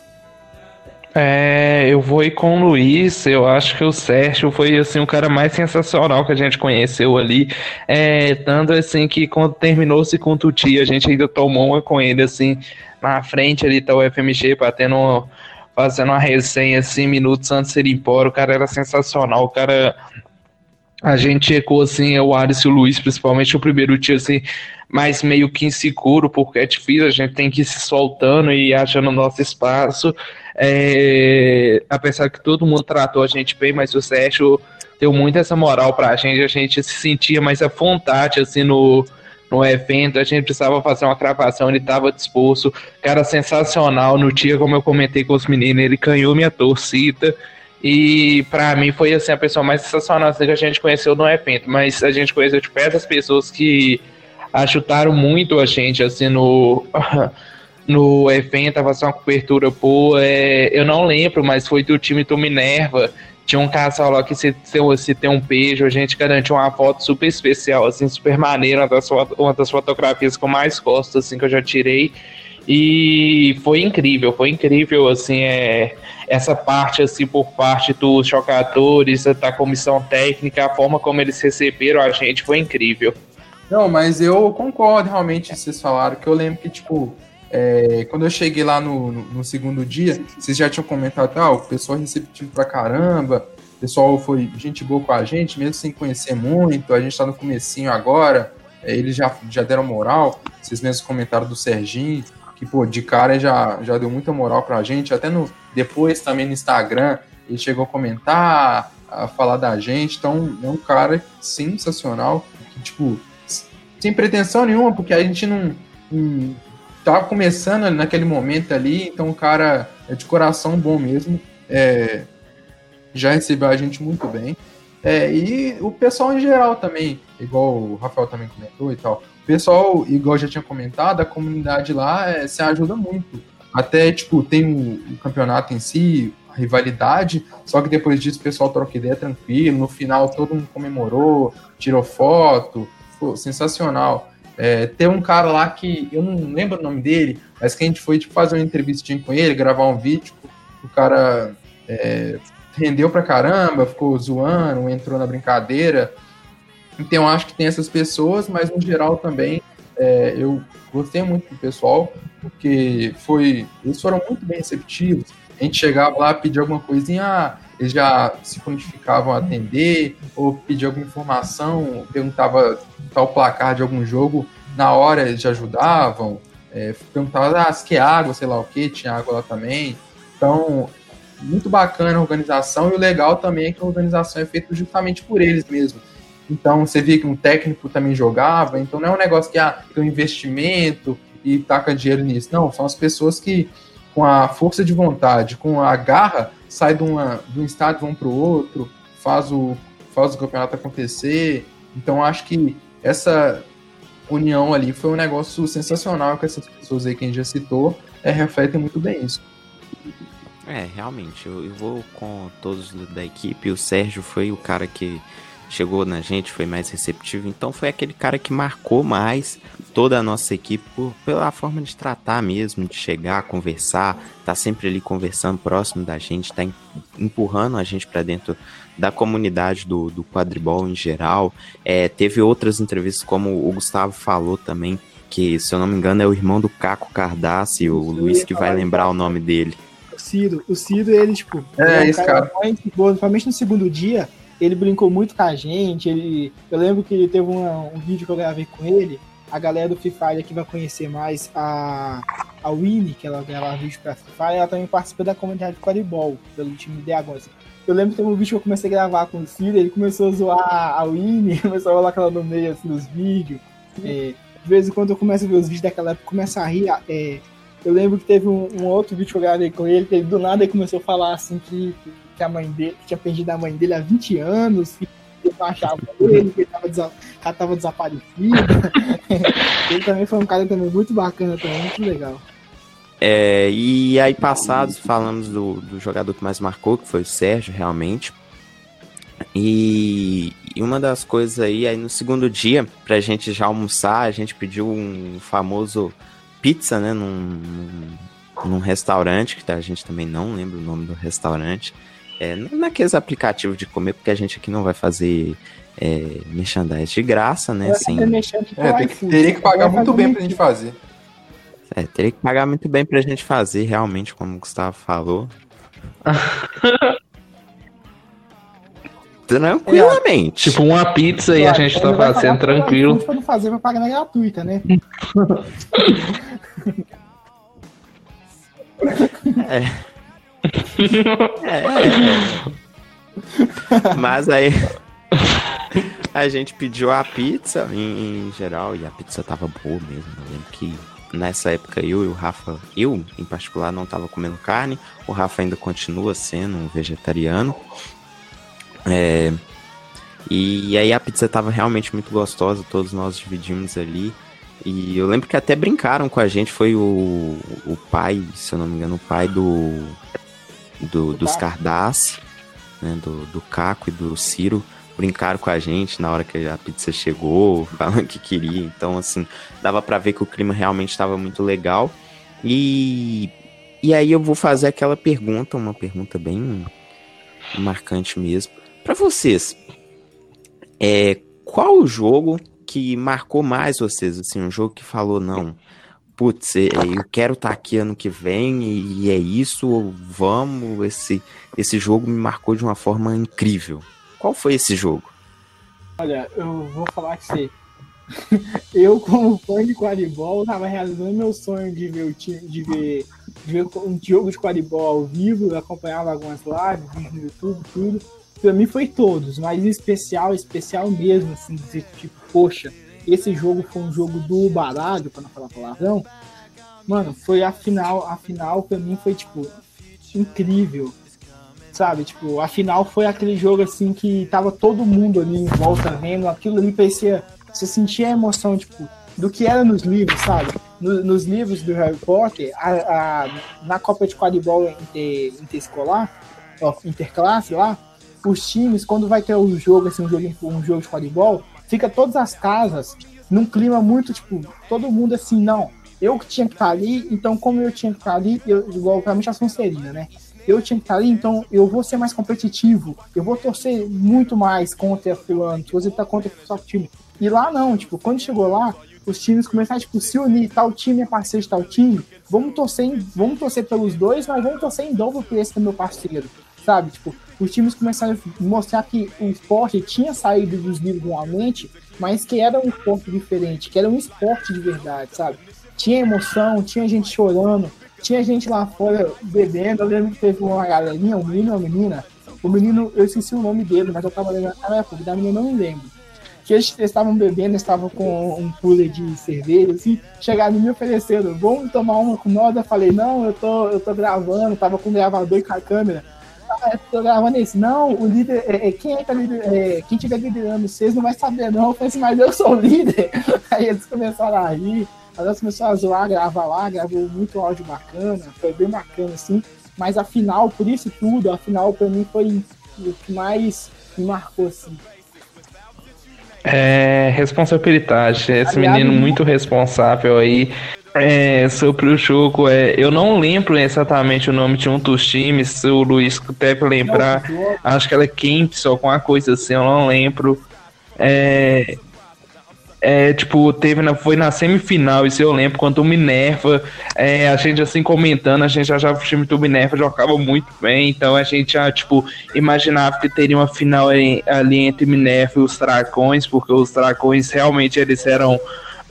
É, eu vou ir com o Luiz. Eu acho que o Sérgio foi assim o cara mais sensacional que a gente conheceu ali. É, tanto assim que quando terminou-se com o Tuti, a gente ainda tomou uma com ele assim na frente ali tá o FMG batendo fazendo uma resenha assim minutos antes de ir embora. O cara era sensacional. O cara A gente checou assim, o Ares e o Luiz, principalmente o primeiro dia, assim, mais meio que inseguro, porque é difícil, a gente tem que ir se soltando e achando nosso espaço. É, apesar que todo mundo tratou a gente bem, mas o Sérgio deu muito essa moral pra gente, a gente se sentia mais à vontade, assim, no, no evento, a gente precisava fazer uma gravação, ele estava disposto, cara sensacional no dia, como eu comentei com os meninos, ele ganhou minha torcida, e para mim foi assim a pessoa mais sensacional assim, que a gente conheceu no evento. Mas a gente conheceu essas pessoas que ajutaram muito a gente assim no [LAUGHS] no evento, a fazer uma cobertura boa. É, eu não lembro, mas foi do time do Minerva. Tinha um casal lá que se, se, se tem um beijo, a gente garantiu uma foto super especial, assim, super maneira, uma das, uma das fotografias que eu mais gosto, assim, que eu já tirei. E foi incrível, foi incrível, assim, é, essa parte, assim, por parte dos jogadores, da comissão técnica, a forma como eles receberam a gente foi incrível. Não, mas eu concordo realmente, vocês falaram, que eu lembro que, tipo, é, quando eu cheguei lá no, no, no, segundo dia, vocês já tinham comentado, ah, o pessoal receptivo pra caramba, o pessoal foi gente boa com a gente, mesmo sem conhecer muito, a gente tá no comecinho agora, é, eles já, já deram moral, vocês mesmos comentaram do Serginho, que, pô, de cara já, já deu muita moral pra gente, até no depois também no Instagram, ele chegou a comentar, a falar da gente, então é um cara sensacional, que, tipo, sem pretensão nenhuma, porque a gente não, não tava começando naquele momento ali, então o cara é de coração bom mesmo, é, já recebeu a gente muito bem. É, e o pessoal em geral também, igual o Rafael também comentou e tal. O pessoal, igual já tinha comentado, a comunidade lá é, se ajuda muito. Até, tipo, tem o, o, campeonato em si, a rivalidade, só que depois disso o pessoal troca ideia tranquilo. No final todo mundo comemorou, tirou foto. Pô, sensacional. É, tem um cara lá que eu não lembro o nome dele, mas que a gente foi tipo, fazer uma entrevistinha com ele, gravar um vídeo. O cara é, rendeu pra caramba, ficou zoando, entrou na brincadeira. Então, acho que tem essas pessoas, mas no geral também é, eu gostei muito do pessoal, porque foi, eles foram muito bem receptivos. A gente chegava lá, pedia alguma coisinha, ah, eles já se prontificavam a atender, ou pedia alguma informação, perguntava tal placar de algum jogo, na hora eles já ajudavam, é, perguntava ah, se água, sei lá o que, tinha água lá também. Então, muito bacana a organização, e o legal também é que a organização é feita justamente por eles mesmos então você via que um técnico também jogava, então não é um negócio que ah, tem um investimento e taca dinheiro nisso. Não, são as pessoas que, com a força de vontade, com a garra, sai de, uma, de um estado vão para o outro, faz o, faz o campeonato acontecer. Então acho que essa união ali foi um negócio sensacional com essas pessoas aí que a gente já citou, é, refletem muito bem isso. É, realmente, eu, eu vou com todos da equipe. O Sérgio foi o cara que chegou na gente, foi mais receptivo. Então foi aquele cara que marcou mais toda a nossa equipe por, pela forma de tratar mesmo, de chegar, conversar, tá sempre ali conversando próximo da gente, tá empurrando a gente para dentro da comunidade do, do quadribol em geral. É, teve outras entrevistas, como o Gustavo falou também, que se eu não me engano é o irmão do Caco Cardassi, o Luiz que vai lembrar o nome dele. O Ciro, o Ciro, ele, tipo, é, é esse cara. cara. Principalmente no segundo dia, ele brincou muito com a gente. Ele, eu lembro que teve uma, um vídeo que eu gravei com ele. A galera do Free Fire aqui vai conhecer mais a, a Winnie, que ela grava vídeo pra Free Fire. Ela também participa da comunidade de quadribol, pelo time de Dragões. Eu lembro que teve um vídeo que eu comecei a gravar com o Ciro, ele começou a zoar a Winnie, [LAUGHS] começou a colocar ela no meio assim, dos vídeos. É, de vez em quando eu começo a ver os vídeos daquela época, começa a rir. É, eu lembro que teve um, um, outro vídeo que eu gravei com ele, que ele do nada ele começou a falar assim que que a mãe dele, tinha perdido a mãe dele há 20 anos, que ele achava ele, que ele tava, desa, tava desaparecido. [LAUGHS] ele também foi um cara também muito bacana, também, muito legal. É, e aí passados falamos do, do jogador que mais marcou, que foi o Sérgio, realmente. E, e, uma das coisas aí, aí no segundo dia, pra gente já almoçar, a gente pediu um famoso pizza, né, num, num, num restaurante, que a gente também não lembra o nome do restaurante. É, naqueles aplicativos de comer, porque a gente aqui não vai fazer é, merchandise de graça, né? Sem... É, tem que, teria que pagar muito bem pra gente fazer. É, teria que pagar muito bem pra gente fazer, realmente, como o Gustavo falou. [LAUGHS] tranquilamente. Tipo, uma pizza e a gente tá fazendo tranquilo. Pra não fazer propaganda gratuita, né? [LAUGHS] É. [LAUGHS] É. Mas aí a gente pediu a pizza em, em, geral e a pizza tava boa mesmo. Eu lembro que nessa época eu e o Rafa, eu em particular não tava comendo carne, o Rafa ainda continua sendo um vegetariano. É, e aí a pizza tava realmente muito gostosa, todos nós dividimos ali. E eu lembro que até brincaram com a gente, foi o, o pai, se eu não me engano, o pai do, do dos Cardassi, né, do, do Caco e do Ciro, brincaram com a gente na hora que a pizza chegou, [LAUGHS] falando que queria. Então, assim, dava para ver que o clima realmente estava muito legal. E, e aí eu vou fazer aquela pergunta, uma pergunta bem marcante mesmo. Para vocês, é, qual o jogo que marcou mais vocês? Assim, um jogo que falou, não, putz, é, eu quero estar tá aqui ano que vem e é isso, vamos, esse, esse jogo me marcou de uma forma incrível. Qual foi esse jogo? Olha, eu vou falar que você. [LAUGHS] eu, como fã de quadribol, tava realizando meu sonho de ver o time, de ver, de ver um jogo de quadribol ao vivo, acompanhava algumas lives, vídeos no YouTube, tudo pra mim foi todos, mas especial, especial mesmo, assim, dizer, tipo, poxa, esse jogo foi um jogo do baralho, pra não falar palavrão. Mano, foi a final, a final pra mim foi, tipo, incrível. Sabe, tipo, a final foi aquele jogo assim que tava todo mundo ali em volta vendo, aquilo ali parecia. Você sentia a emoção, tipo, do que era nos livros, sabe? No, nos livros do Harry Potter, a, a, na Copa de Quadribol inter, interescolar, ó, interclasse lá, os times, quando vai ter o jogo, assim, um jogo, um jogo de quadribol, fica todas as casas num clima muito, tipo, todo mundo assim, não, eu que tinha que estar ali, então como eu tinha que estar ali, eu, igual pra mim já Sonserina, né? Eu tinha que estar ali, então eu vou ser mais competitivo, eu vou torcer muito mais contra fulano, você tá contra o seu time. E lá não, tipo, quando chegou lá, os times começaram tipo, se unir, tal time é parceiro de tal time, vamos torcer, em, vamos torcer pelos dois, mas vamos torcer em dobro por esse do meu parceiro, sabe? Tipo, os times começaram a mostrar que o esporte tinha saído dos livros realmente, mas que era um esporte diferente, que era um esporte de verdade, sabe? Tinha emoção, tinha gente chorando, tinha gente lá fora bebendo. Eu lembro que teve uma galerinha, um menino e uma menina. O menino, eu esqueci o nome dele, mas eu tava lembrando na época, da menina eu não lembro. Que eles estavam bebendo, estavam com um cooler de cerveja, assim, chegaram e me ofereceram, vamos tomar uma com nós? Eu falei, não, eu tô, eu tô gravando, tava com o gravador e com a câmera tô gravando isso. Não, o líder, é, é quem é, tá é, quem tiver liderando vocês não vai saber, não. Eu falei assim, mas eu sou o líder. [LAUGHS] Aí eles começaram a rir, aí eles começaram a zoar, gravar lá, gravou muito áudio bacana, foi bem bacana, assim. Mas a final, por isso tudo, a final pra mim foi o que mais me marcou, assim. É, responsabilidade. Esse Aliás, menino muito responsável aí é, sobre o jogo, é, eu não lembro exatamente o nome de um dos times, se o Luiz deve lembrar, acho que ela é Kempis ou alguma coisa assim, eu não lembro. É, é, tipo, teve na, foi na semifinal, isso eu lembro, quando o Minerva, é, a gente assim comentando, a gente já o time do Minerva jogava muito bem, então a gente já, tipo, imaginava que teria uma final ali entre Minerva e os Dragões, porque os Dragões realmente eles eram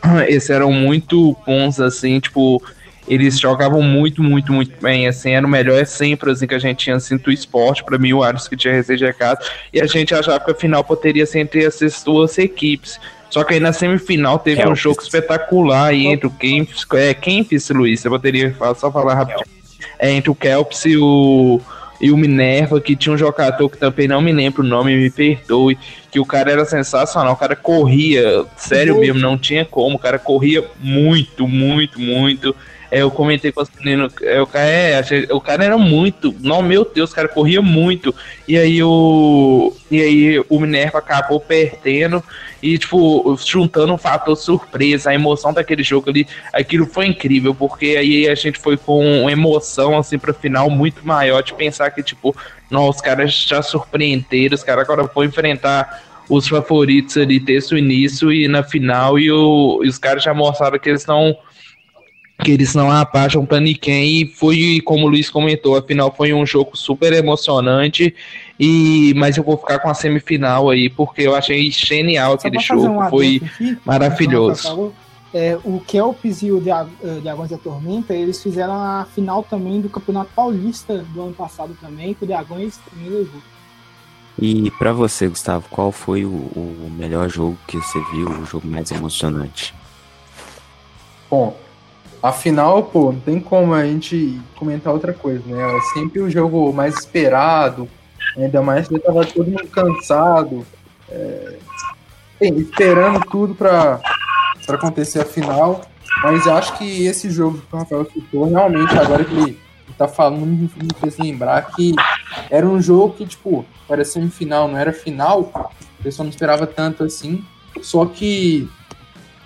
[CLEARS THROAT] eles eram muito bons, assim, tipo, eles jogavam muito, muito, muito bem, assim, era o melhor sempre, assim, que a gente tinha, assim, do esporte, pra mim, o Aros que tinha recém-chegado, e a gente achava que a final poderia ser entre essas duas equipes. Só que aí na semifinal teve Kempis. um jogo espetacular aí entre o Kempis, é, Kempis, Luiz, eu poderia só falar rapidinho, é, entre o Kelps e o e o Minerva, que tinha um jogador que também não me lembro o nome, me perdoe, que o cara era sensacional, o cara corria, sério mesmo, não tinha como, o cara corria muito, muito, muito. É, eu comentei com os meninos, é, o, cara, é, o cara era muito, não, meu Deus, o cara corria muito. E aí o, e aí o Minerva acabou perdendo e, tipo, juntando um fator surpresa, a emoção daquele jogo ali, aquilo foi incrível, porque aí a gente foi com emoção, assim, pra final muito maior de pensar que, tipo, não, os caras já surpreenderam, os caras agora vão enfrentar os favoritos ali desde o início e na final, e, o, e os caras já mostraram que eles estão que eles não abaixam para ninguém e foi como o Luiz comentou, afinal foi um jogo super emocionante e mas eu vou ficar com a semifinal aí porque eu achei genial aquele jogo, um foi aqui, maravilhoso. É, o Kelps e o Dragões da Tormenta, eles fizeram a final também do Campeonato Paulista do ano passado também, que o Dragões também levou. E para você, Gustavo, qual foi o, o melhor jogo que você viu, o jogo mais emocionante? Bom, Afinal, pô, não tem como a gente comentar outra coisa, né? É sempre o jogo mais esperado, ainda mais que tava todo mundo cansado, é, esperando tudo para acontecer a final. Mas acho que esse jogo que o Rafael citou, realmente, agora que ele, tá falando, me fez lembrar que era um jogo que, tipo, era semifinal, não era final, o pessoal não esperava tanto assim. Só que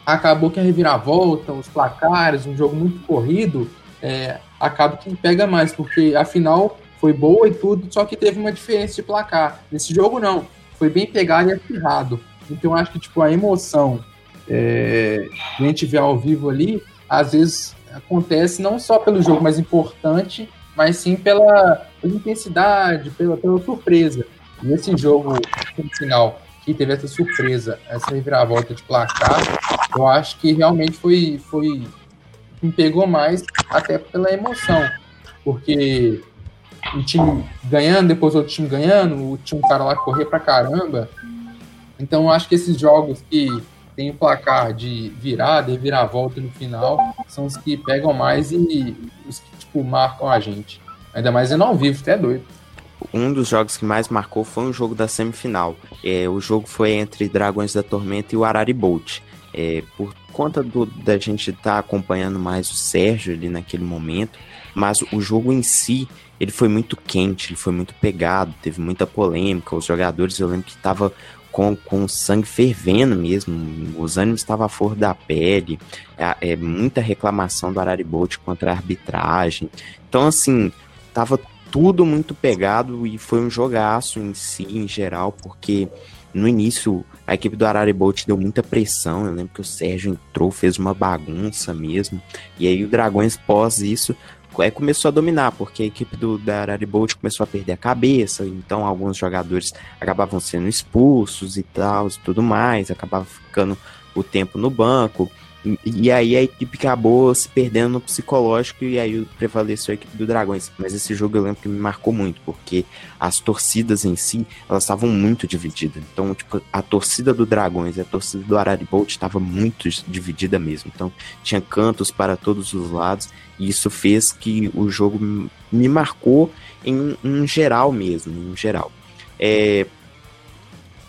acabou que a reviravolta, os placares, um jogo muito corrido, é, acaba que pega mais, porque a final foi boa e tudo, só que teve uma diferença de placar. Nesse jogo não, foi bem pegado e acirrado. Então acho que tipo a emoção é, que a gente vê ao vivo ali, às vezes acontece não só pelo jogo mais importante, mas sim pela, pela intensidade, pela, pela surpresa. E esse jogo no final que teve essa surpresa, essa reviravolta de placar, eu acho que realmente foi, foi me pegou mais até pela emoção, porque um time ganhando, depois outro time ganhando, tinha um cara lá correr pra caramba. Então eu acho que esses jogos que tem o placar de virada e viravolta no final são os que pegam mais e os que tipo, marcam a gente. Ainda mais eu não vivo, até doido um dos jogos que mais marcou foi um jogo da semifinal. É, o jogo foi entre Dragões da Tormenta e o Araribolt. É, por conta do, da gente estar tá acompanhando mais o Sérgio ali naquele momento, mas o jogo em si ele foi muito quente, ele foi muito pegado, teve muita polêmica. Os jogadores eu lembro que estavam com, com sangue fervendo mesmo, os ânimos estavam à flor da pele, é, é, muita reclamação do Araribolt contra a arbitragem. Então, assim, tava tudo muito pegado e foi um jogaço em si, em geral, porque no início a equipe do Araribolt deu muita pressão. Eu lembro que o Sérgio entrou, fez uma bagunça mesmo. E aí o Dragões, pós isso, é, começou a dominar, porque a equipe do da Araribolt começou a perder a cabeça. Então alguns jogadores acabavam sendo expulsos e tal, e tudo mais, acabava ficando o tempo no banco. E aí a equipe acabou se perdendo no psicológico e aí prevaleceu a equipe do Dragões. Mas esse jogo eu lembro que me marcou muito, porque as torcidas em si, elas estavam muito divididas. Então, tipo, a torcida do Dragões e a torcida do Araribolt estava muito dividida mesmo. Então, tinha cantos para todos os lados e isso fez que o jogo me marcou em, em geral mesmo, em geral. É,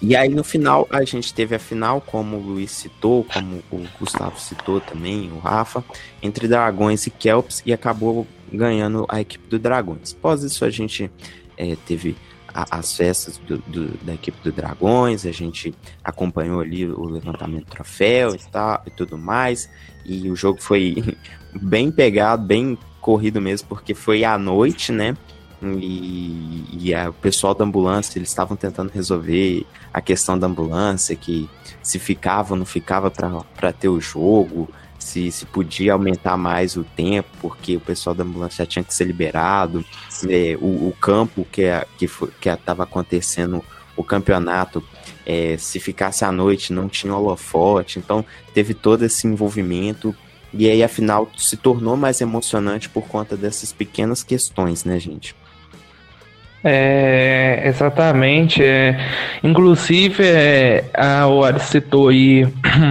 e aí no final a gente teve a final, como o Luiz citou, como o Gustavo citou também, o Rafa, entre Dragões e Kelps e acabou ganhando a equipe do Dragões. Após isso a gente é, teve a, as festas do, do, da equipe do Dragões, a gente acompanhou ali o levantamento do troféu e, tal, e tudo mais, e o jogo foi [LAUGHS] bem pegado, bem corrido mesmo, porque foi à noite, né? E, e a, o pessoal da ambulância, eles estavam tentando resolver a questão da ambulância, que se ficava ou não ficava para ter o jogo, se, se podia aumentar mais o tempo, porque o pessoal da ambulância já tinha que ser liberado, é, o, o, campo que é, que que estava acontecendo o campeonato, é, se ficasse à noite não tinha holofote, então teve todo esse envolvimento. E aí afinal se tornou mais emocionante por conta dessas pequenas questões, né, gente? É, exatamente. É, inclusive, é, a, o Ari citou aí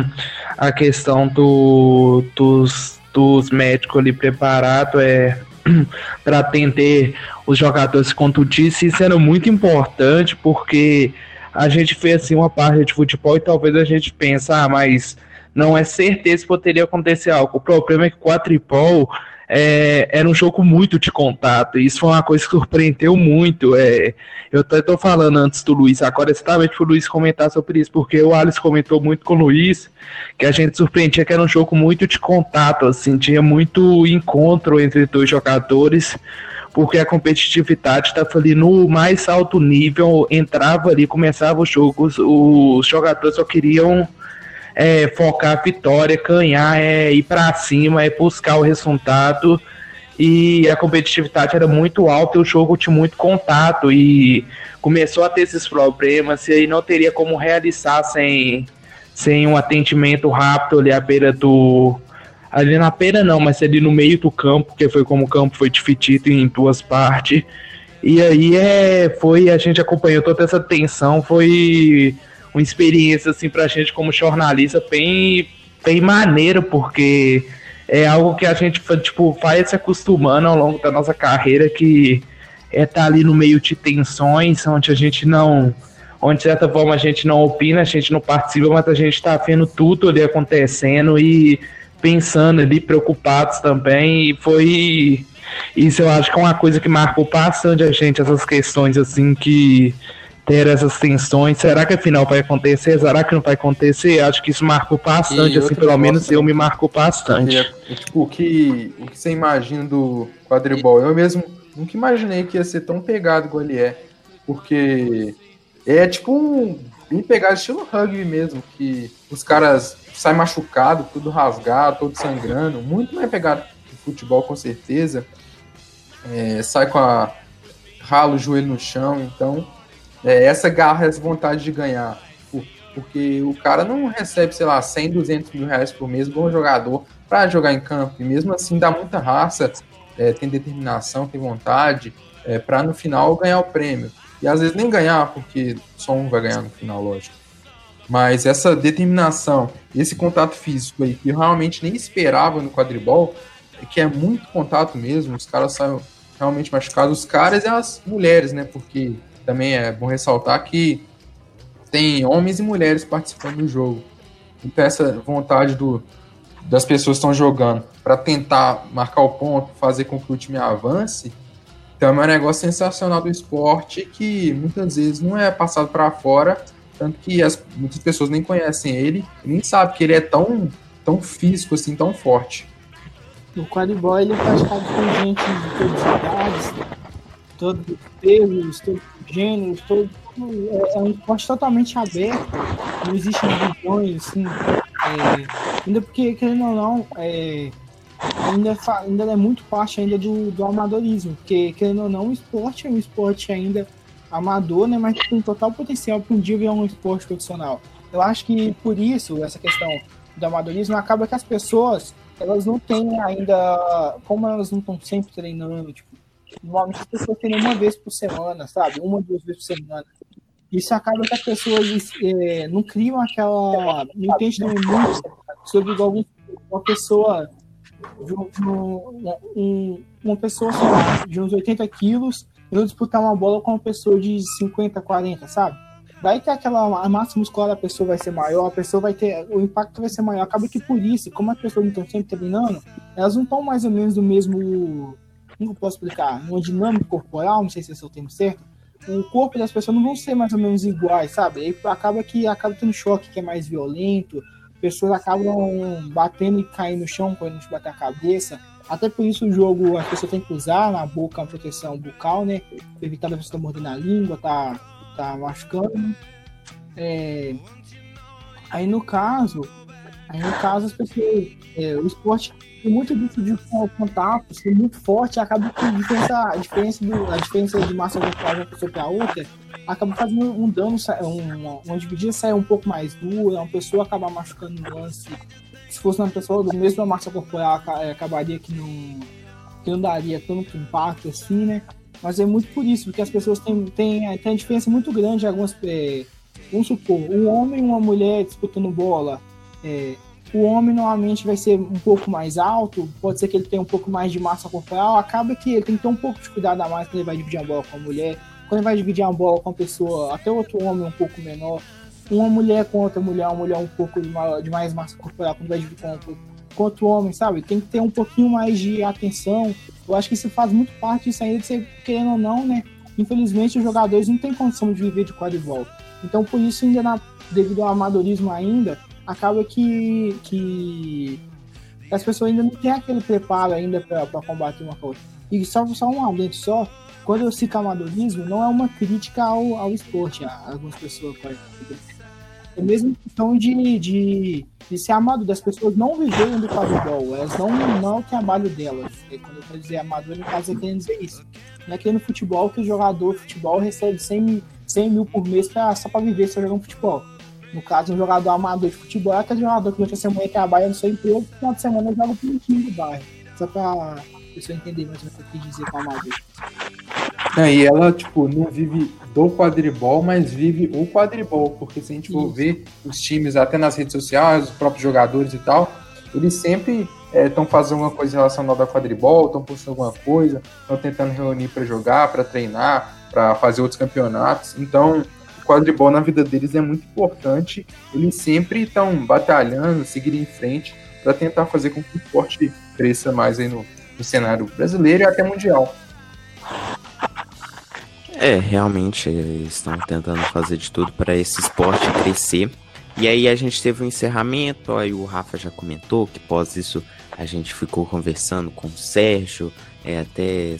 [CLEARS THROAT] a questão do, dos, dos médicos ali preparados é, [CLEARS THROAT] para atender os jogadores contundidos. Isso era muito importante porque a gente fez assim, uma parte de futebol e talvez a gente pense, ah, mas não é certeza que poderia acontecer algo. O problema é que com a Tripol é, era um jogo muito de contato. E isso foi uma coisa que surpreendeu muito. É, eu até tô falando antes do Luiz, agora exatamente pro Luiz comentar sobre isso, porque o Alisson comentou muito com o Luiz que a gente surpreendia que era um jogo muito de contato, assim, tinha muito encontro entre dois jogadores porque a competitividade estava ali no mais alto nível, entrava ali, começava os jogos, os jogadores só queriam é focar a vitória, ganhar, é ir para cima, é buscar o resultado. E a competitividade era muito alta, o jogo tinha muito contato e começou a ter esses problemas e aí não teria como realizar sem, sem um atendimento rápido ali à beira do. Ali na beira não, mas ali no meio do campo, que foi como o campo foi dividido em duas partes. E aí é, foi, a gente acompanhou toda essa tensão, foi uma experiência assim pra gente como jornalista bem, bem maneiro, porque é algo que a gente tipo, vai se acostumando ao longo da nossa carreira, que é estar tá ali no meio de tensões, onde a gente não. Onde de certa forma a gente não opina, a gente não participa, mas a gente está vendo tudo ali acontecendo e pensando ali, preocupados também. E foi. Isso eu acho que é uma coisa que marcou bastante a gente, essas questões assim que ter essas tensões. Será que a final vai acontecer? Será que não vai acontecer? Acho que isso marcou bastante, assim, pelo menos eu me marcou bastante. É, tipo, o que, o que você imagina do quadribol? Eu mesmo nunca imaginei que ia ser tão pegado igual ele é. Porque é tipo um bem pegado, estilo rugby mesmo, que os caras saem machucado, tudo rasgado, todo sangrando, muito mais pegado que futebol com certeza. É, sai com a rala o joelho no chão, então é, essa garra, essa vontade de ganhar. Porque o cara não recebe, sei lá, 100, 200 mil reais por mês, bom jogador, para jogar em campo. E mesmo assim dá muita raça, é, tem determinação, tem vontade, é, para no final ganhar o prêmio. E às vezes nem ganhar, porque só um vai ganhar no final, lógico. Mas essa determinação, esse contato físico aí, que eu realmente nem esperava no quadribol, é que é muito contato mesmo, os caras saem realmente machucados, os caras e as mulheres, né? Porque também é bom ressaltar que tem homens e mulheres participando do jogo. Então essa vontade do, das pessoas que estão jogando para tentar marcar o ponto, fazer com que o time avance, então é um negócio sensacional do esporte que muitas vezes não é passado para fora, tanto que as, muitas pessoas nem conhecem ele, nem sabem que ele é tão, tão físico assim, tão forte. O quadribol ele é praticado por gente de todas as idades, todos os pesos, todos os gêneros, todo, é, é um esporte totalmente aberto, não existem divisões, assim, é, ainda porque, querendo ou não, é, ainda, ainda é muito parte ainda do, do amadorismo, porque, querendo ou não, o esporte é um esporte ainda amador, né, mas tem total potencial para um dia virar um esporte profissional. Eu acho que por isso, essa questão do amadorismo, acaba que as pessoas, elas não têm ainda, como elas não estão sempre treinando, tipo, Normalmente as pessoas têm uma vez por semana, sabe? Uma, duas vezes por semana. Isso acaba que as pessoas é, não criam aquela. não entendem muito sobre algum, uma pessoa. De um, um, uma pessoa, lá, de uns 80 quilos, eu disputar uma bola com uma pessoa de 50, 40, sabe? Vai ter aquela a massa muscular da pessoa vai ser maior, a pessoa vai ter. O impacto vai ser maior. Acaba que por isso, como as pessoas não estão sempre treinando, elas não estão mais ou menos do mesmo como eu posso explicar? Uma dinâmica corporal, não sei se esse é o termo certo, o corpo das pessoas não vão ser mais ou menos iguais, sabe? Aí acaba que acaba tendo choque que é mais violento, pessoas acabam batendo e caindo no chão quando a gente bater a cabeça. Até por isso o jogo, as pessoas têm que usar na boca uma proteção bucal, né? Evitar a pessoa morder na língua, tá, tá machucando. É... Aí no caso, aí no caso as pessoas, é, o esporte tem muito disso de contato, ser muito forte, acaba que a diferença, a diferença, do, a diferença de massa corporal de uma pessoa para outra acaba fazendo um dano, uma, uma dividida sair um pouco mais dura, uma pessoa acaba machucando no lance. Se fosse uma pessoa do mesmo massa corporal, é, acabaria que não, que não daria tanto impacto assim, né? Mas é muito por isso, porque as pessoas têm, têm, têm uma diferença muito grande. Algumas, é, vamos supor, um homem e uma mulher disputando bola. É, o homem normalmente vai ser um pouco mais alto, pode ser que ele tenha um pouco mais de massa corporal, acaba que ele tem que ter um pouco de cuidado a mais quando ele vai dividir a bola com a mulher, quando ele vai dividir a bola com a pessoa, até outro homem um pouco menor, uma mulher com outra mulher, uma mulher um pouco de, maior, de mais massa corporal, quando vai dividir com, com outro homem, sabe? Tem que ter um pouquinho mais de atenção. Eu acho que isso faz muito parte disso ainda de ser, querendo ou não, né? Infelizmente, os jogadores não têm condição de viver de quadribol. Então, por isso, ainda na, devido ao amadorismo ainda, acaba que, que as pessoas ainda não têm aquele preparo ainda para combater uma coisa. E só, só um adendo só, quando eu cito amadorismo, não é uma crítica ao, ao esporte, algumas pessoas podem É mesmo questão de, de, de ser amador, das pessoas não viverem do quadribol, elas não, não é o trabalho delas. E quando eu quero dizer amador, no caso, eu quero dizer isso. Não é que no futebol que o jogador de futebol recebe 100 mil, 100 mil por mês pra, só para viver só jogando futebol. No caso, um jogador amador de futebol é aquele jogador que durante a semana trabalha no seu emprego, no final de semana joga pro time do bairro. Só pra pessoa entender mais o que eu quis dizer com amador. É, e ela, tipo, não vive do quadribol, mas vive o quadribol, porque se a gente for Isso. ver os times, até nas redes sociais, os próprios jogadores e tal, eles sempre estão fazendo alguma coisa relacionada ao quadribol, estão postando alguma coisa, estão tentando reunir para jogar, para treinar, para fazer outros campeonatos. Então, quadribol na vida deles é muito importante. Eles sempre estão batalhando, seguindo em frente para tentar fazer com que o esporte cresça mais aí no, no cenário brasileiro e até mundial. É, realmente eles estão tentando fazer de tudo para esse esporte crescer. E aí a gente teve um encerramento, aí o Rafa já comentou que após isso a gente ficou conversando com o Sérgio, é, até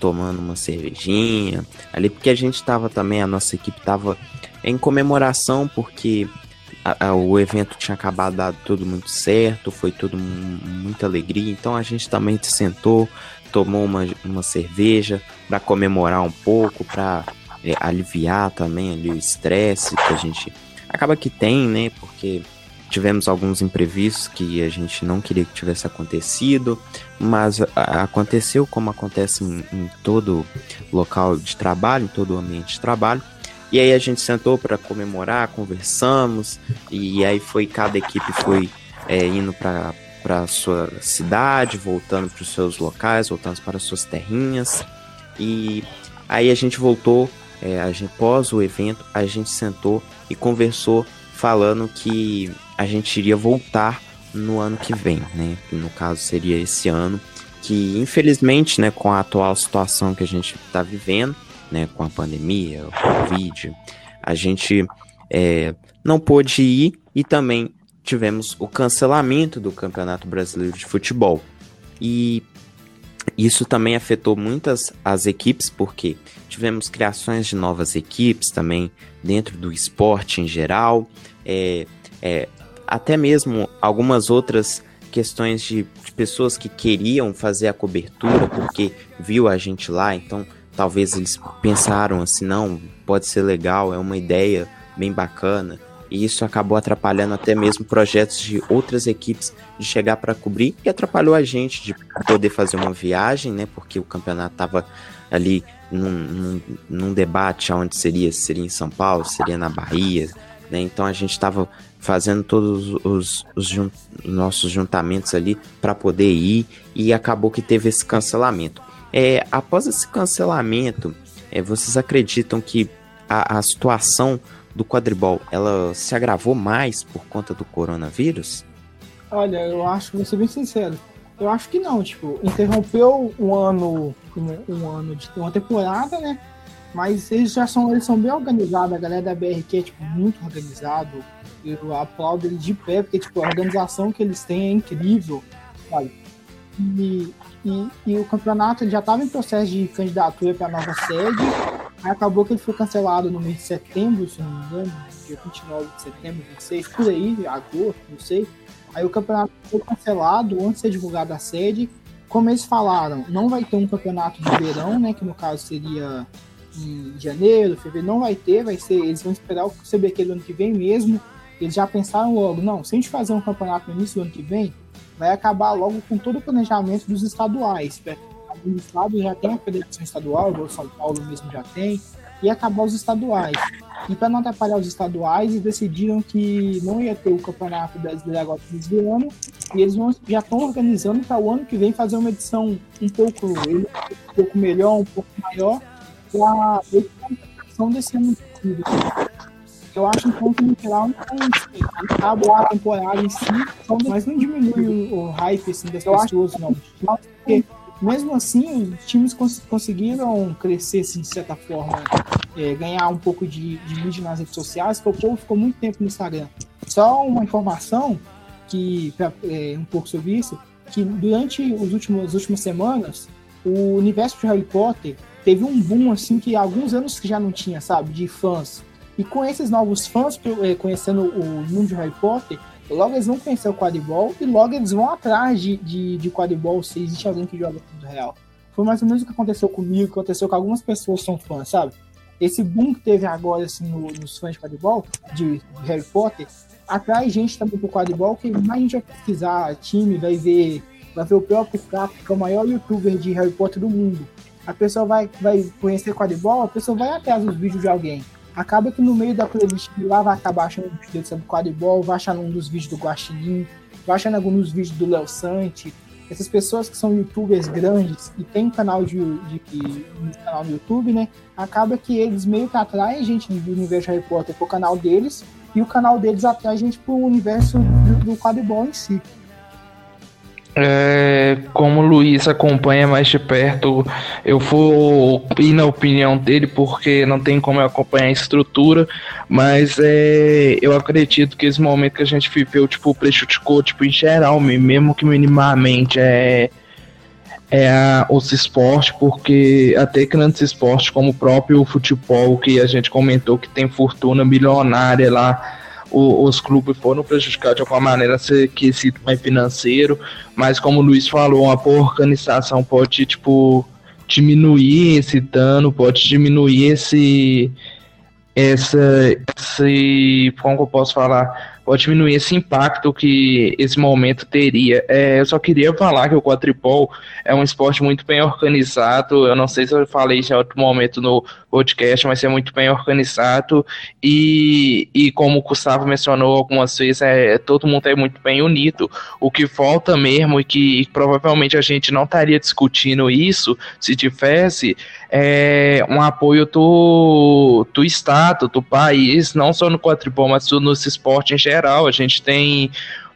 tomando uma cervejinha ali, porque a gente tava também, a nossa equipe tava em comemoração, porque a- a- o evento tinha acabado dado tudo muito certo, foi tudo mu- muita alegria, então a gente também sentou, tomou uma, uma cerveja para comemorar um pouco, para aliviar também ali o estresse que a gente acaba que tem, né? Porque tivemos alguns imprevistos que a gente não queria que tivesse acontecido, mas aconteceu como acontece em, em todo local de trabalho, em todo ambiente de trabalho. E aí a gente sentou para comemorar, conversamos, e aí foi cada equipe foi é, indo para para sua cidade, voltando para os seus locais, voltando para as suas terrinhas. E aí a gente voltou, é, a gente, pós o evento, a gente sentou e conversou falando que a gente iria voltar no ano que vem, né? Que no caso seria esse ano, que infelizmente, né, com a atual situação que a gente está vivendo, né, com a pandemia, o Covid, a gente é, não pôde ir e também tivemos o cancelamento do Campeonato Brasileiro de Futebol. E isso também afetou muitas as equipes, porque tivemos criações de novas equipes também dentro do esporte em geral, é, é, até mesmo algumas outras questões de, de pessoas que queriam fazer a cobertura porque viu a gente lá, então talvez eles pensaram assim, não, pode ser legal, é uma ideia bem bacana. E isso acabou atrapalhando até mesmo projetos de outras equipes de chegar para cobrir e atrapalhou a gente de poder fazer uma viagem, né? Porque o campeonato estava ali num, num, num debate onde seria, se seria em São Paulo, se seria na Bahia, né? Então a gente estava fazendo todos os, os jun- nossos juntamentos ali para poder ir e acabou que teve esse cancelamento. É, após esse cancelamento, é, vocês acreditam que a, a situação do quadribol ela se agravou mais por conta do coronavírus? Olha, eu acho, vou ser bem sincero, eu acho que não, tipo, interrompeu um ano, um ano de uma temporada, né? Mas eles já são, eles são bem organizados, a galera da BRQ é tipo, muito organizado. Eu aplaudo eles de pé, porque tipo, a organização que eles têm é incrível, sabe? E, e, e o campeonato ele já estava em processo de candidatura para a nova sede. Aí acabou que ele foi cancelado no mês de setembro, se não me engano, dia 29 de setembro, 26, por aí, agosto, não sei. Aí o campeonato foi cancelado antes de ser divulgada a sede. Como eles falaram, não vai ter um campeonato de verão, né? Que no caso seria em janeiro, fevereiro, não vai ter, vai ser, eles vão esperar o CBQ do ano que vem mesmo. Eles já pensaram logo, não, se a gente fazer um campeonato no início do ano que vem, vai acabar logo com todo o planejamento dos estaduais. Alguns estados já tem a federação estadual, igual São Paulo mesmo já tem, e acabar os estaduais. E para não atrapalhar os estaduais, eles decidiram que não ia ter o campeonato brasileiro agora nesse ano, e eles vão, já estão organizando para o ano que vem fazer uma edição um pouco, um pouco melhor, um pouco maior, para a edição desse ano. Eu acho então que no geral não acaba a temporada em si, mas não diminui o, hype assim, das pessoas, não. Porque mesmo assim, os times cons conseguiram crescer assim, de certa forma, é, ganhar um pouco de, de mídia nas redes sociais, porque o povo ficou muito tempo no Instagram. Só uma informação que pra, é, um pouco sobre isso, que durante os últimos, as últimas semanas, o universo de Harry Potter teve um boom assim que há alguns anos que já não tinha, sabe, de fãs E com esses novos fãs, eh, conhecendo o mundo de Harry Potter, logo eles vão conhecer o quadribol e logo eles vão atrás de, de, de quadribol se existe alguém que joga tudo real. Foi mais ou menos o que aconteceu comigo, que aconteceu com algumas pessoas que são fãs, sabe? Esse boom que teve agora assim, no, nos fãs de quadribol, de Harry Potter, atrai gente também pro quadribol, que mais a gente vai pesquisar time, vai ver, vai ver o próprio Capo, que é o maior youtuber de Harry Potter do mundo. A pessoa vai, vai conhecer quadribol, a pessoa vai atrás dos vídeos de alguém. Acaba que no meio da playlist lá vai acabar achando um vídeo sobre quadribol, vai achando um dos vídeos do Guaxinim, vai achando alguns vídeos do Léo Sante. Essas pessoas que são youtubers grandes e tem um canal de, de, de um canal no YouTube, né? Acaba que eles meio que atraem gente do universo Harry Potter pro canal deles e o canal deles atrai gente pro universo do, do quadribol em si. É, como o Luiz acompanha mais de perto, eu vou ir na opinião dele porque não tem como eu acompanhar a estrutura, mas é, eu acredito que esse momento que a gente viveu, tipo, prejudicou, tipo, em geral, mesmo que minimamente, é, é a, os esportes, porque até grandes esportes como o próprio futebol, que a gente comentou que tem fortuna milionária lá, o, os clubes foram prejudicados de alguma maneira, se que se é financeiro, mas como o Luiz falou, uma boa organização pode, tipo, diminuir esse dano, pode diminuir esse essa esse como eu posso falar pode diminuir esse impacto que esse momento teria. É, eu só queria falar que o quadribol é um esporte muito bem organizado. Eu não sei se eu falei isso em outro momento no podcast, mas é muito bem organizado. E, e como o Gustavo mencionou algumas vezes, é, todo mundo é muito bem unido. O que falta mesmo, e que provavelmente a gente não estaria discutindo isso se tivesse, é um apoio do, do Estado, do país, não só no quadribol, mas no esporte em geral geral, a gente tem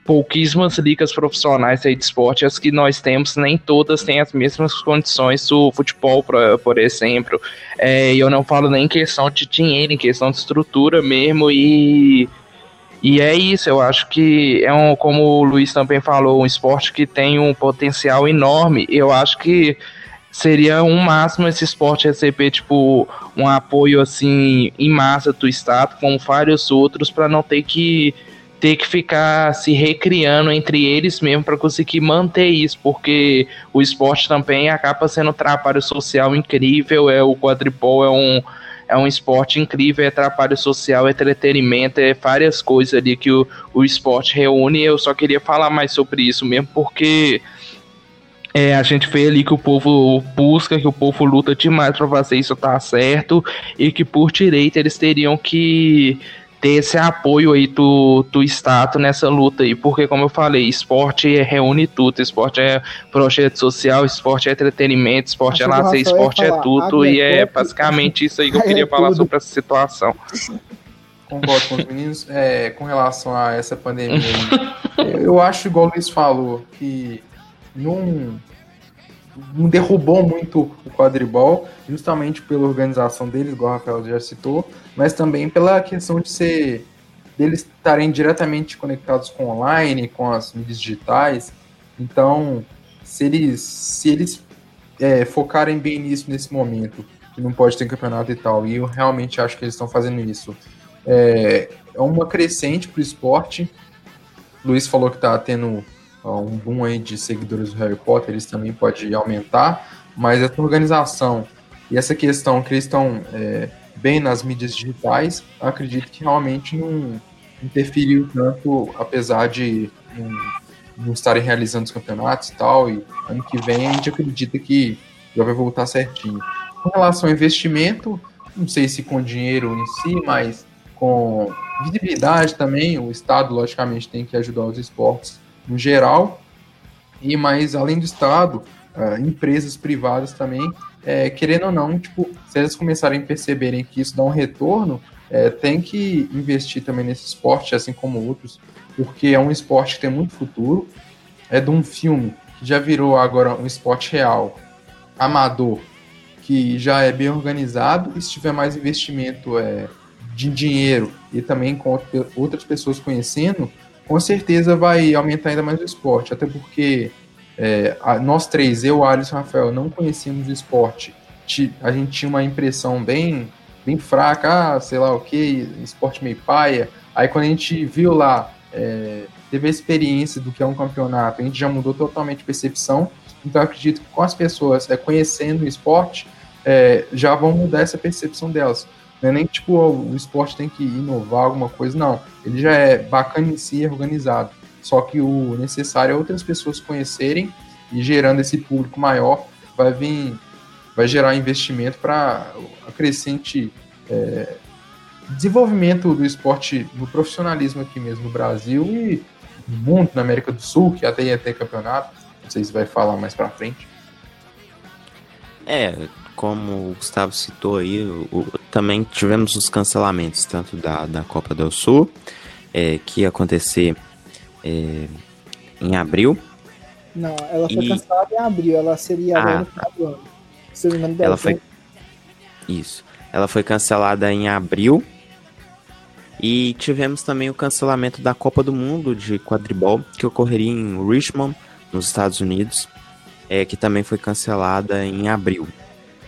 pouquíssimas ligas profissionais de esporte, as que nós temos, nem todas têm as mesmas condições do futebol, por, por exemplo. É, eu não falo nem em questão de dinheiro, em questão de estrutura mesmo, e, e é isso, eu acho que é um, como o Luiz também falou, um esporte que tem um potencial enorme. Eu acho que seria um máximo esse esporte receber tipo um apoio assim em massa do estado, como vários outros, para não ter que ter que ficar se recriando entre eles mesmo para conseguir manter isso, porque o esporte também acaba sendo um trabalho social incrível, é o quadribol é um é um esporte incrível, é trabalho social, é entretenimento, é várias coisas ali que o, o esporte reúne. Eu só queria falar mais sobre isso mesmo, porque é, a gente vê ali que o povo busca, que o povo luta demais para fazer isso tá certo e que por direito eles teriam que ter esse apoio aí do, do Estado nessa luta aí, porque como eu falei, esporte reúne tudo, esporte é projeto social, esporte é entretenimento, esporte é lazer, esporte é tudo, e é basicamente isso aí que eu [LAUGHS] queria falar sobre essa situação. Concordo com os meninos. É, com relação a essa pandemia, [LAUGHS] eu acho, igual o Luiz falou, que não, derrubou muito o quadribol, justamente pela organização deles, igual o Rafael já citou, mas também pela questão de ser deles estarem diretamente conectados com online, com as mídias digitais. Então, se eles, se eles é, focarem bem nisso nesse momento, que não pode ter campeonato e tal, e eu realmente acho que eles estão fazendo isso, é, é uma crescente para o esporte. Luiz falou que está tendo um boom aí de seguidores do Harry Potter, eles também pode aumentar, mas essa organização e essa questão que eles estão é, bem nas mídias digitais, acredito que realmente não interferiu tanto, apesar de não, não estarem realizando os campeonatos e tal, e ano que vem a gente acredita que já vai voltar certinho. Com relação ao investimento, não sei se com dinheiro em si, mas com visibilidade também, o Estado, logicamente, tem que ajudar os esportes no geral, e mais além do Estado, uh, empresas privadas também, é, querendo ou não, tipo, se elas começarem a perceberem que isso dá um retorno, é, tem que investir também nesse esporte, assim como outros, porque é um esporte que tem muito futuro, é de um filme que já virou agora um esporte real, amador, que já é bem organizado, e se tiver mais investimento é, de dinheiro e também com outras pessoas conhecendo, com certeza vai aumentar ainda mais o esporte, até porque é, nós três, eu, Alisson e Rafael, não conhecíamos o esporte. A gente tinha uma impressão bem, bem fraca, ah, sei lá o que, esporte meio paia. Aí quando a gente viu lá, é, teve a experiência do que é um campeonato, a gente já mudou totalmente a percepção. Então acredito que com as pessoas é, conhecendo o esporte, é, já vão mudar essa percepção delas. Não é nem tipo o esporte tem que inovar alguma coisa, não. Ele já é bacana em si, é organizado. Só que o necessário é outras pessoas conhecerem e gerando esse público maior, vai vir, vai gerar investimento para a crescente é, desenvolvimento do esporte no profissionalismo aqui mesmo no Brasil e mundo, na América do Sul, que até ia ter campeonato. Não sei se vai falar mais para frente. É, como o Gustavo citou aí, o, também tivemos os cancelamentos, tanto da, da Copa do Sul, é, que ia acontecer é, em abril. Não, ela foi e... cancelada em abril, ela seria ah, agora no final do ano. Se não ela foi... Isso. Ela foi cancelada em abril e tivemos também o cancelamento da Copa do Mundo de quadribol, que ocorreria em Richmond, nos Estados Unidos, é, que também foi cancelada em abril.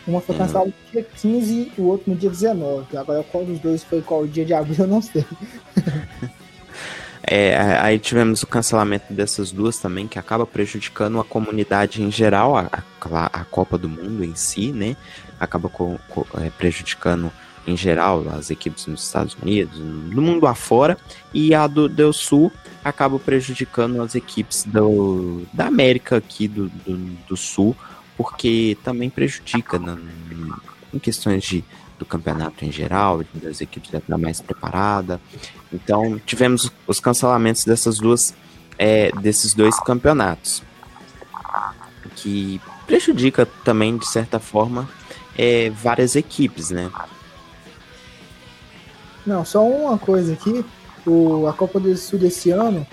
Uma foi cancelada no dia 15 e o outro no dia 19. Agora qual dos dois foi qual dia de abril, eu não sei. É, aí tivemos o cancelamento dessas duas também, que acaba prejudicando a comunidade em geral, a, a, a Copa do Mundo em si, né? Acaba co, co, é, prejudicando em geral, as equipes nos Estados Unidos, no mundo afora, e a do Del Sul acaba prejudicando as equipes do, da América aqui do, do, do Sul, porque também prejudica na, em questões de, do campeonato em geral, das equipes estar mais preparada. Então tivemos os cancelamentos dessas duas, é, desses dois campeonatos, que prejudica também de certa forma é, várias equipes, né? Não, só uma coisa aqui. O, a Copa do Sul desse ano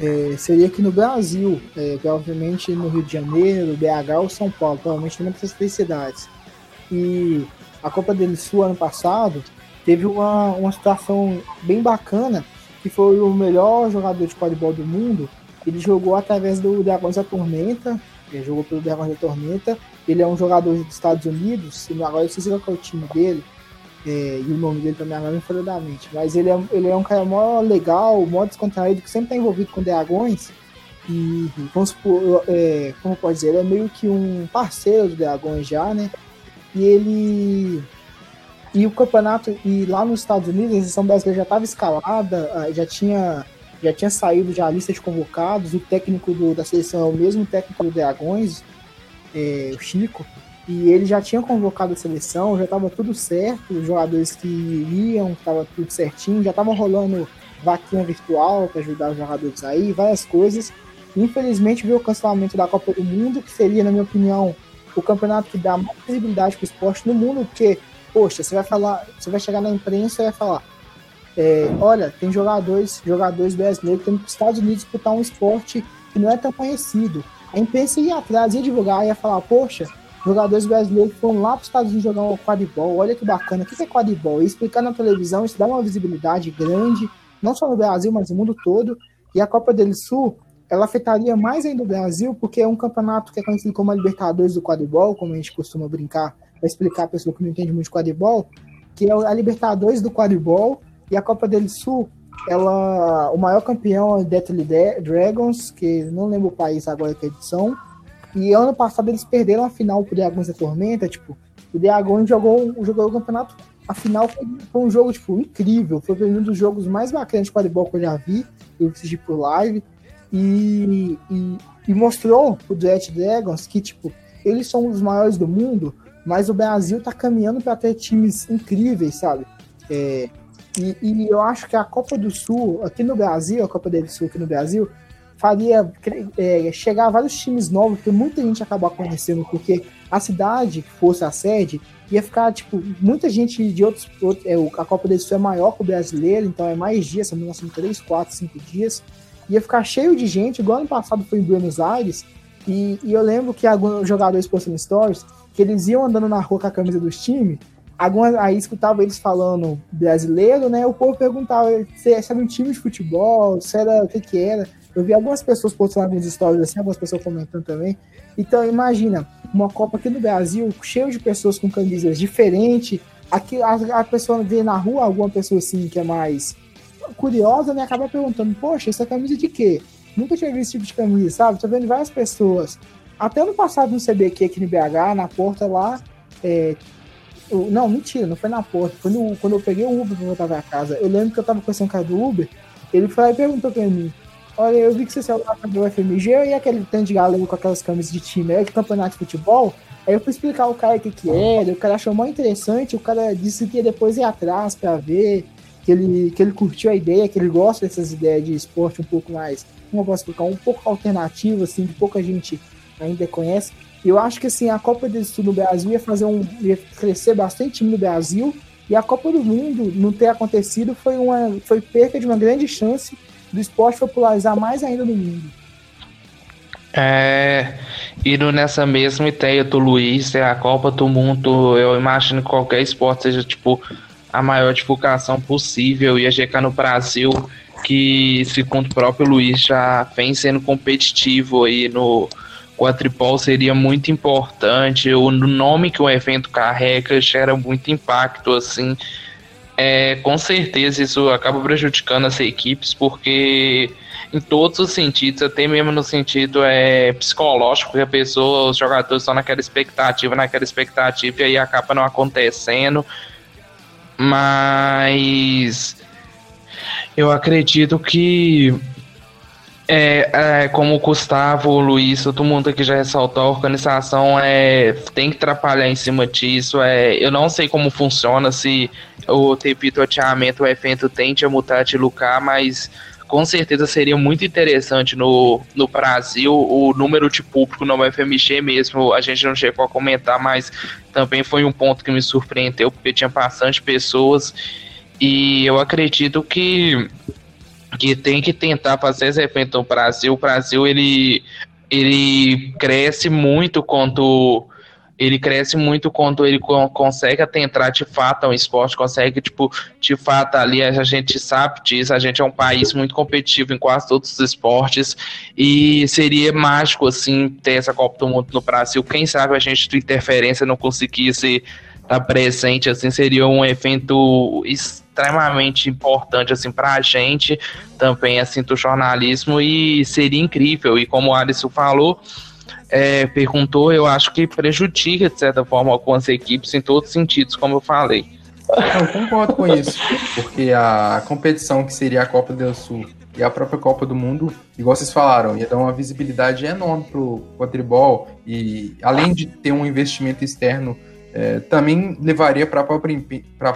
é, seria aqui no Brasil, é, provavelmente no Rio de Janeiro, BH ou São Paulo, provavelmente numa dessas três cidades. E a Copa do Sul ano passado teve uma, uma situação bem bacana, que foi o melhor jogador de quadribol do mundo. Ele jogou através do Dragões da Tormenta, ele jogou pelo Dragões da Tormenta. Ele é um jogador dos Estados Unidos, agora eu sei se qual é o time dele, é, e o nome dele também agora me falou da mente. Mas ele é, ele é um cara mó legal, mó descontraído, que sempre está envolvido com dragões. E vamos supor, é, como pode dizer, ele é meio que um parceiro do dragões já, né? E ele. E o campeonato, e lá nos Estados Unidos, a seleção brasileira já estava escalada, ah, já tinha, já tinha saído já a lista de convocados, o técnico do, da seleção é o mesmo técnico do Dragões, é, o Chico. E ele já tinha convocado a seleção, já estava tudo certo, os jogadores que iriam, estava tudo certinho, já estava rolando vaquinha virtual para ajudar os jogadores aí, várias coisas. Infelizmente veio o cancelamento da Copa do Mundo, que seria, na minha opinião, o campeonato que dá mais visibilidade para o esporte no mundo, porque, poxa, você vai falar, você vai chegar na imprensa e vai falar, é, olha, tem jogadores, jogadores brasileiros que estão para os Estados Unidos disputar um esporte que não é tão conhecido. A imprensa ia atrás, ia divulgar, ia falar, poxa, jogadores brasileiros que foram lá para os Estados Unidos jogar um quadribol. Olha que bacana. O que é quadribol? E explicar na televisão, isso dá uma visibilidade grande, não só no Brasil, mas no mundo todo. E a Copa do Sul, ela afetaria mais ainda o Brasil, porque é um campeonato que é conhecido como a Libertadores do quadribol, como a gente costuma brincar, para explicar a pessoa que não entende muito de quadribol, que é a Libertadores do quadribol. E a Copa do Sul, ela, o maior campeão é o Deathly Dragons, que não lembro o país agora que é edição, e ano passado eles perderam a final pro Dragões da Tormenta, tipo, o Dragões jogou, jogou o campeonato. A final foi, foi, um jogo, tipo, incrível. Foi um dos jogos mais bacanas de quadribol que eu já vi. Eu assisti por live. E, e, e mostrou pro Dread Dragons que, tipo, eles são os maiores do mundo, mas o Brasil tá caminhando para ter times incríveis, sabe? É, e, e, eu acho que a Copa do Sul, aqui no Brasil, a Copa do Sul aqui no Brasil, faria é, chegar vários times novos, porque muita gente acabar conhecendo, porque a cidade que fosse a sede ia ficar, tipo, muita gente de outros. outros é, a Copa do Sul é maior que o brasileiro, então é mais dias, são são 3, 4, 5 dias. Ia ficar cheio de gente, igual ano passado foi em Buenos Aires. E, e eu lembro que alguns jogadores postando stories que eles iam andando na rua com a camisa dos times. Algumas, aí escutava eles falando brasileiro, né? O povo perguntava se, era um time de futebol, se era o que que era. Eu vi algumas pessoas postando alguns stories assim, algumas pessoas comentando também. Então, imagina, uma Copa aqui no Brasil, cheio de pessoas com camisas diferentes, aqui, a, a pessoa vê na rua alguma pessoa assim que é mais curiosa, né? Acaba perguntando, poxa, essa camisa de quê? Nunca tinha visto esse tipo de camisa, sabe? Tô vendo várias pessoas. Até no passado no CBQ aqui no BH, na porta lá, é, eu, não, mentira, não foi na porta. Foi no, quando eu peguei o Uber pra voltar pra casa. Eu lembro que eu tava com esse cara do Uber. Ele foi lá e perguntou pra mim: Olha, eu vi que você saiu lá do FMG e aquele tanto de galera com aquelas camisas de time, é de campeonato de futebol. Aí eu fui explicar o cara o que, que era, o cara achou muito interessante, o cara disse que ia depois ir atrás pra ver, que ele, que ele curtiu a ideia, que ele gosta dessas ideias de esporte um pouco mais, como eu posso explicar, um pouco alternativo, assim, que pouca gente ainda conhece. Eu acho que assim, a Copa do Sul no Brasil ia fazer um. ia crescer bastante time no Brasil. E a Copa do Mundo não ter acontecido foi uma foi perca de uma grande chance do esporte popularizar mais ainda no mundo. É, indo nessa mesma ideia do Luiz, é a Copa do Mundo, eu imagino que qualquer esporte seja tipo a maior divulgação possível. Ia chegar no Brasil, que segundo o próprio Luiz já vem sendo competitivo aí no, quadribol seria muito importante. O nome que o evento carrega gera muito impacto, assim. É, com certeza isso acaba prejudicando as equipes, porque em todos os sentidos, até mesmo no sentido é, psicológico, porque a pessoa, os jogadores estão naquela expectativa, naquela expectativa, e aí acaba não acontecendo. Mas eu acredito que é, é, como o Gustavo, o Luiz, todo mundo aqui já ressaltou, a organização é, tem que trabalhar em cima disso. É, eu não sei como funciona, se o repito, o evento tende a mutar de lugar, mas com certeza seria muito interessante no, no Brasil o número de público no FMG mesmo. A gente não chegou a comentar, mas também foi um ponto que me surpreendeu, porque tinha bastante pessoas. E eu acredito que que tem que tentar fazer esse evento no Brasil. O Brasil ele, ele cresce muito quando ele cresce muito quando ele consegue atentar de fato ao esporte, consegue, tipo, de fato ali a gente sabe disso, a gente é um país muito competitivo em quase todos os esportes e seria mágico, assim, ter essa Copa do Mundo no Brasil. Quem sabe a gente de interferência não conseguisse estar presente, assim, seria um evento extremamente importante assim para a gente também assim do jornalismo e seria incrível. E como o Alisson falou é, perguntou eu acho que prejudica de certa forma algumas equipes em todos os sentidos como eu falei. Eu concordo com isso porque a competição que seria a Copa do Sul e a própria Copa do Mundo, igual vocês falaram, ia dar uma visibilidade enorme pro quadribol e além de ter um investimento externo é, também levaria para a própria,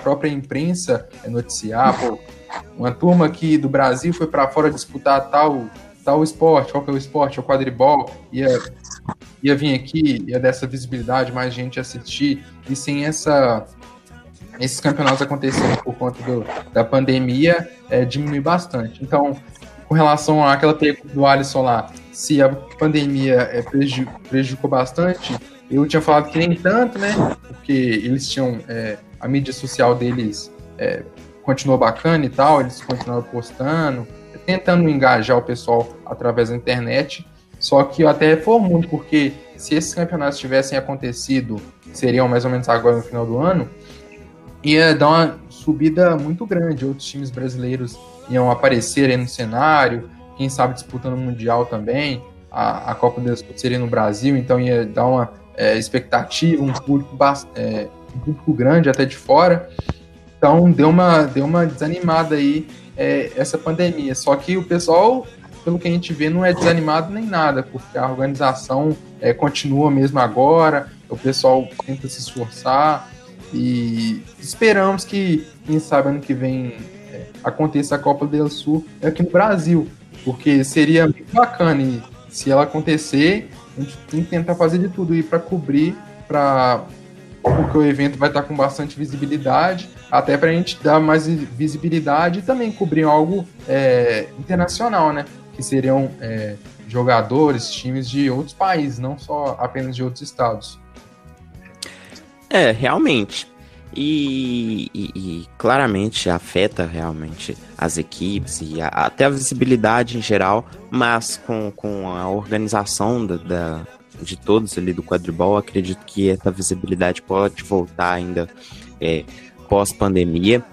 própria imprensa é, noticiar, pô, uma turma aqui do Brasil foi para fora disputar tal, tal esporte, qual que é o esporte, o quadribol, ia, ia vir aqui, ia dessa visibilidade, mais gente assistir, e sem essa esses campeonatos acontecendo por conta do, da pandemia, é, diminui bastante. Então, com relação àquela pergunta do Alisson lá, se a pandemia é, prejudicou bastante, eu tinha falado que nem tanto, né? Porque eles tinham. É, a mídia social deles é, continuou bacana e tal, eles continuaram postando, tentando engajar o pessoal através da internet. Só que eu até reformulo, porque se esses campeonatos tivessem acontecido, seriam mais ou menos agora no final do ano, ia dar uma subida muito grande. Outros times brasileiros iam aparecer aí no cenário, quem sabe disputando o Mundial também. A, a Copa do Sul seria no Brasil, então ia dar uma é, expectativa, um público, é, um público grande até de fora. Então deu uma, deu uma desanimada aí é, essa pandemia. Só que o pessoal, pelo que a gente vê, não é desanimado nem nada, porque a organização é, continua mesmo agora, o pessoal tenta se esforçar e esperamos que, quem sabe, ano que vem é, aconteça a Copa do Sul aqui no Brasil, porque seria muito bacana e se ela acontecer, a gente tem que tentar fazer de tudo aí para cobrir, para porque o evento vai estar com bastante visibilidade, até para a gente dar mais visibilidade e também cobrir algo é, internacional, né? Que seriam é, jogadores, times de outros países, não só apenas de outros estados. É, realmente. E, e, e, claramente afeta realmente as equipes e a, até a visibilidade em geral, mas com, com a organização da, da, de todos ali do quadribol, acredito que essa visibilidade pode voltar ainda é, pós-pandemia.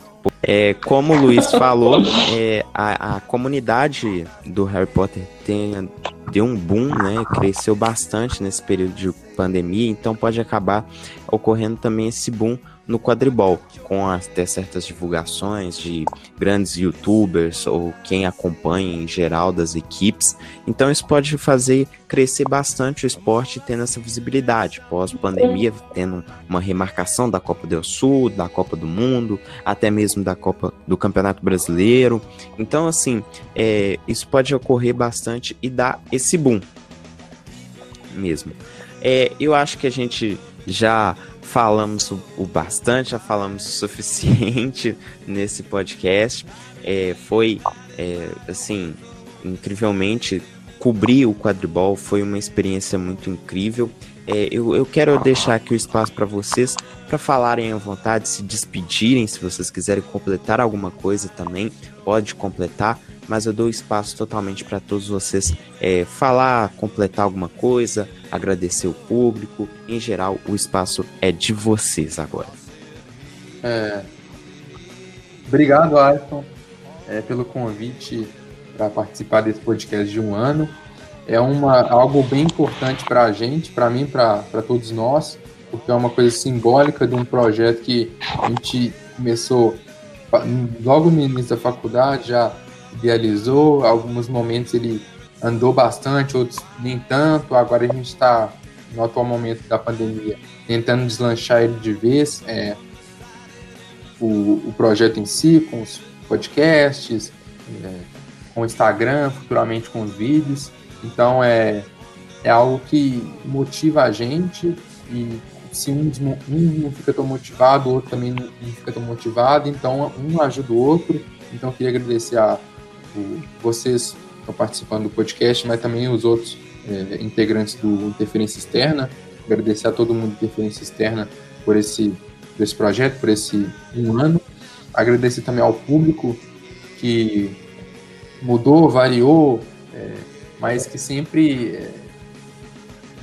É, como o Luiz [LAUGHS] falou, é, a, a, comunidade do Harry Potter tem, deu um boom, né? Cresceu bastante nesse período de pandemia, então pode acabar ocorrendo também esse boom no quadribol, com até certas divulgações de grandes youtubers ou quem acompanha em geral das equipes. Então isso pode fazer crescer bastante o esporte tendo essa visibilidade. Pós-pandemia, tendo uma remarcação da Copa do Sul, da Copa do Mundo, até mesmo da Copa do Campeonato Brasileiro. Então, assim, é, isso pode ocorrer bastante e dar esse boom mesmo. É, eu acho que a gente já falamos o, bastante, já falamos o suficiente [LAUGHS] nesse podcast. É, foi, é, assim, incrivelmente, cobrir o quadribol foi uma experiência muito incrível. É, eu, eu quero deixar aqui o espaço para vocês para falarem à vontade, se despedirem, se vocês quiserem completar alguma coisa também, pode completar mas eu dou espaço totalmente para todos vocês é, falar, completar alguma coisa, agradecer o público. Em geral, o espaço é de vocês agora. É... Obrigado, Ayrton, é, pelo convite para participar desse podcast de um ano. É uma, algo bem importante para a gente, para mim, para todos nós, porque é uma coisa simbólica de um projeto que a gente começou logo no início da faculdade, já idealizou, alguns momentos ele andou bastante, outros nem tanto. Agora a gente está, no atual momento da pandemia, tentando deslanchar ele de vez. É, o, o projeto em si, com os podcasts, é, com o Instagram, futuramente com os vídeos. Então é, é algo que motiva a gente e se um, um não fica tão motivado, o outro também não fica tão motivado, então um ajuda o outro. Então queria agradecer a o, vocês estão participando do podcast, mas também os outros é, integrantes do Interferência Externa. Agradecer a todo mundo do Interferência Externa por esse, por esse projeto, por esse um ano. Agradecer também ao público que mudou, variou, é, mas que sempre é,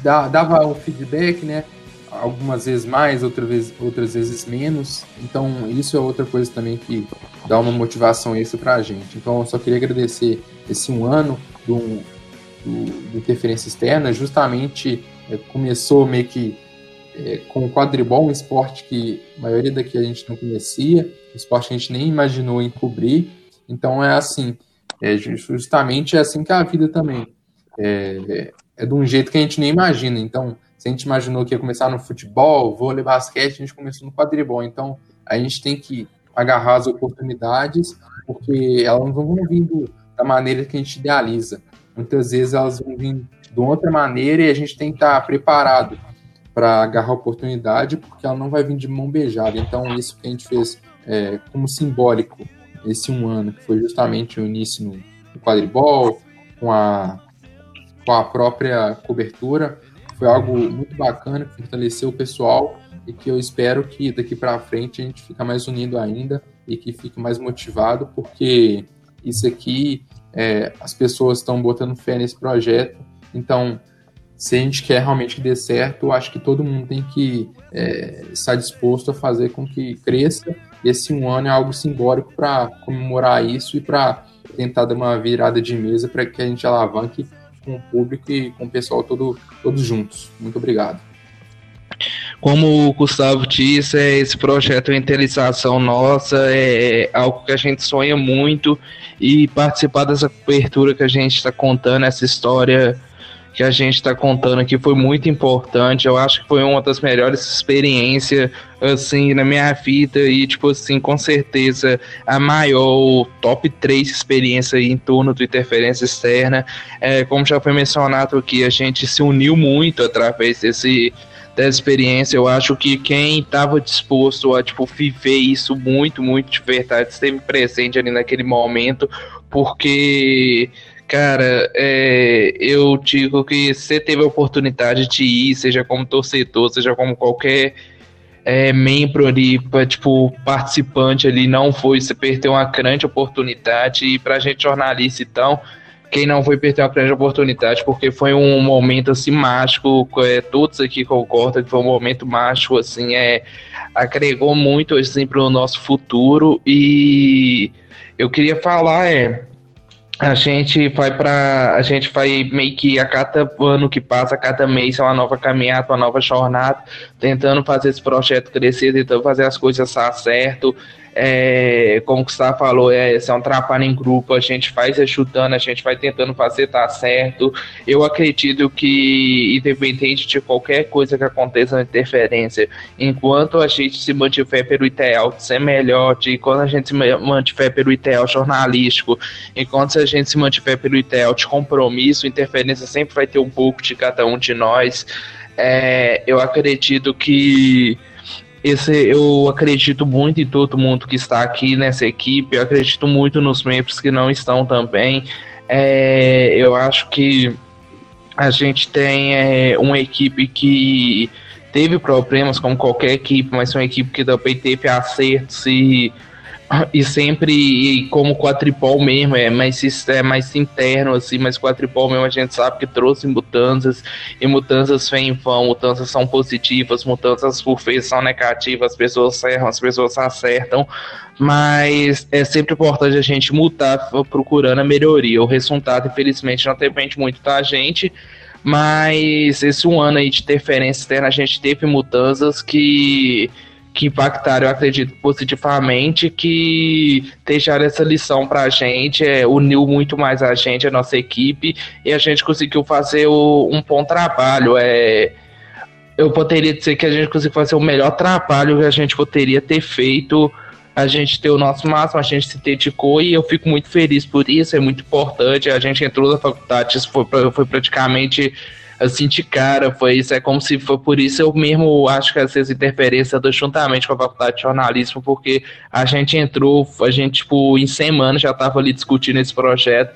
dava o feedback, né? Algumas vezes mais, outras vezes, outras vezes menos. Então, isso é outra coisa também que dar uma motivação extra para a gente. Então, eu só queria agradecer esse um ano do, do, do Interferência Externa, justamente é, começou meio que é, com o quadribol, um esporte que a maioria daqui a gente não conhecia, um esporte que a gente nem imaginou em cobrir. Então, é assim, é, justamente é assim que é a vida também. É, é de um jeito que a gente nem imagina. Então, se a gente imaginou que ia começar no futebol, vôlei, basquete, a gente começou no quadribol. Então, a gente tem que agarrar as oportunidades, porque elas não vão vindo da maneira que a gente idealiza. Muitas vezes elas vão vir de outra maneira e a gente tem que estar preparado para agarrar a oportunidade, porque ela não vai vir de mão beijada. Então, isso que a gente fez é, como simbólico esse um ano, que foi justamente o início no, no quadribol, com a, com a própria cobertura, foi algo muito bacana, fortaleceu o pessoal e que eu espero que daqui para frente a gente fique mais unido ainda e que fique mais motivado, porque isso aqui é, as pessoas estão botando fé nesse projeto. Então, se a gente quer realmente que dê certo, eu acho que todo mundo tem que é, estar disposto a fazer com que cresça. Esse um ano é algo simbólico para comemorar isso e para tentar dar uma virada de mesa para que a gente alavanque com o público e com o pessoal todo, todos juntos. Muito obrigado. Como o Gustavo disse, é, esse projeto de interiorização nossa é, é algo que a gente sonha muito e participar dessa cobertura que a gente está contando, essa história que a gente está contando aqui foi muito importante. Eu acho que foi uma das melhores experiências, assim, na minha vida e, tipo assim, com certeza a maior, top 3 experiência em torno do interferência externa. É, como já foi mencionado aqui, a gente se uniu muito através desse dessa experiência. Eu acho que quem estava disposto a tipo, viver isso muito, muito de verdade, esteve presente ali naquele momento, porque, cara, é, eu digo que você teve a oportunidade de ir, seja como torcedor, seja como qualquer é, membro ali, tipo, participante ali, não foi, você perdeu uma grande oportunidade, e pra gente jornalista, então quem não foi perder uma grande oportunidade, porque foi um momento assim mágico, é, todos aqui concordam que foi um momento mágico, assim, é agregou muito assim para o nosso futuro. E eu queria falar é a gente vai para a gente vai meio que a cada ano que passa, a cada mês é uma nova caminhada, uma nova jornada, tentando fazer esse projeto crescer, tentando fazer as coisas dar certo, é, como o Gustavo falou, é, é um trabalho em grupo, a gente faz ajudando, a gente vai tentando fazer dar certo. Eu acredito que, independente de qualquer coisa que aconteça na interferência, enquanto a gente se mantiver pelo ideal de ser melhor, de quando a gente se mantiver pelo ideal jornalístico, enquanto a gente se mantiver pelo ideal de compromisso, interferência sempre vai ter um pouco de cada um de nós. É, eu acredito que esse, eu acredito muito em todo mundo que está aqui nessa equipe, eu acredito muito nos membros que não estão também. É, eu acho que a gente tem é, uma equipe que teve problemas, como qualquer equipe, mas uma equipe que também teve acertos e e sempre e como quadripol mesmo, é mais, é mais interno, assim, mas quadripol mesmo a gente sabe que trouxe mudanças, e mudanças vêm vão, mudanças são positivas, mudanças por vezes são negativas, as pessoas erram, as pessoas acertam, mas é sempre importante a gente mudar procurando a melhoria. O resultado, infelizmente, não depende muito da gente, mas esse um ano aí de interferência externa, a gente teve mudanças que que impactaram, eu acredito, positivamente, que deixaram essa lição para a gente, é, uniu muito mais a gente, a nossa equipe, e a gente conseguiu fazer o, um bom trabalho. É, eu poderia dizer que a gente conseguiu fazer o melhor trabalho que a gente poderia ter feito. A gente ter o nosso máximo, a gente se dedicou e eu fico muito feliz por isso, é muito importante. A gente entrou na faculdade, isso foi, foi praticamente eu senti cara, foi isso, é como se foi por isso eu mesmo acho que essas interferências do juntamente com a faculdade de jornalismo, porque a gente entrou, a gente, tipo, em semana já tava ali discutindo esse projeto,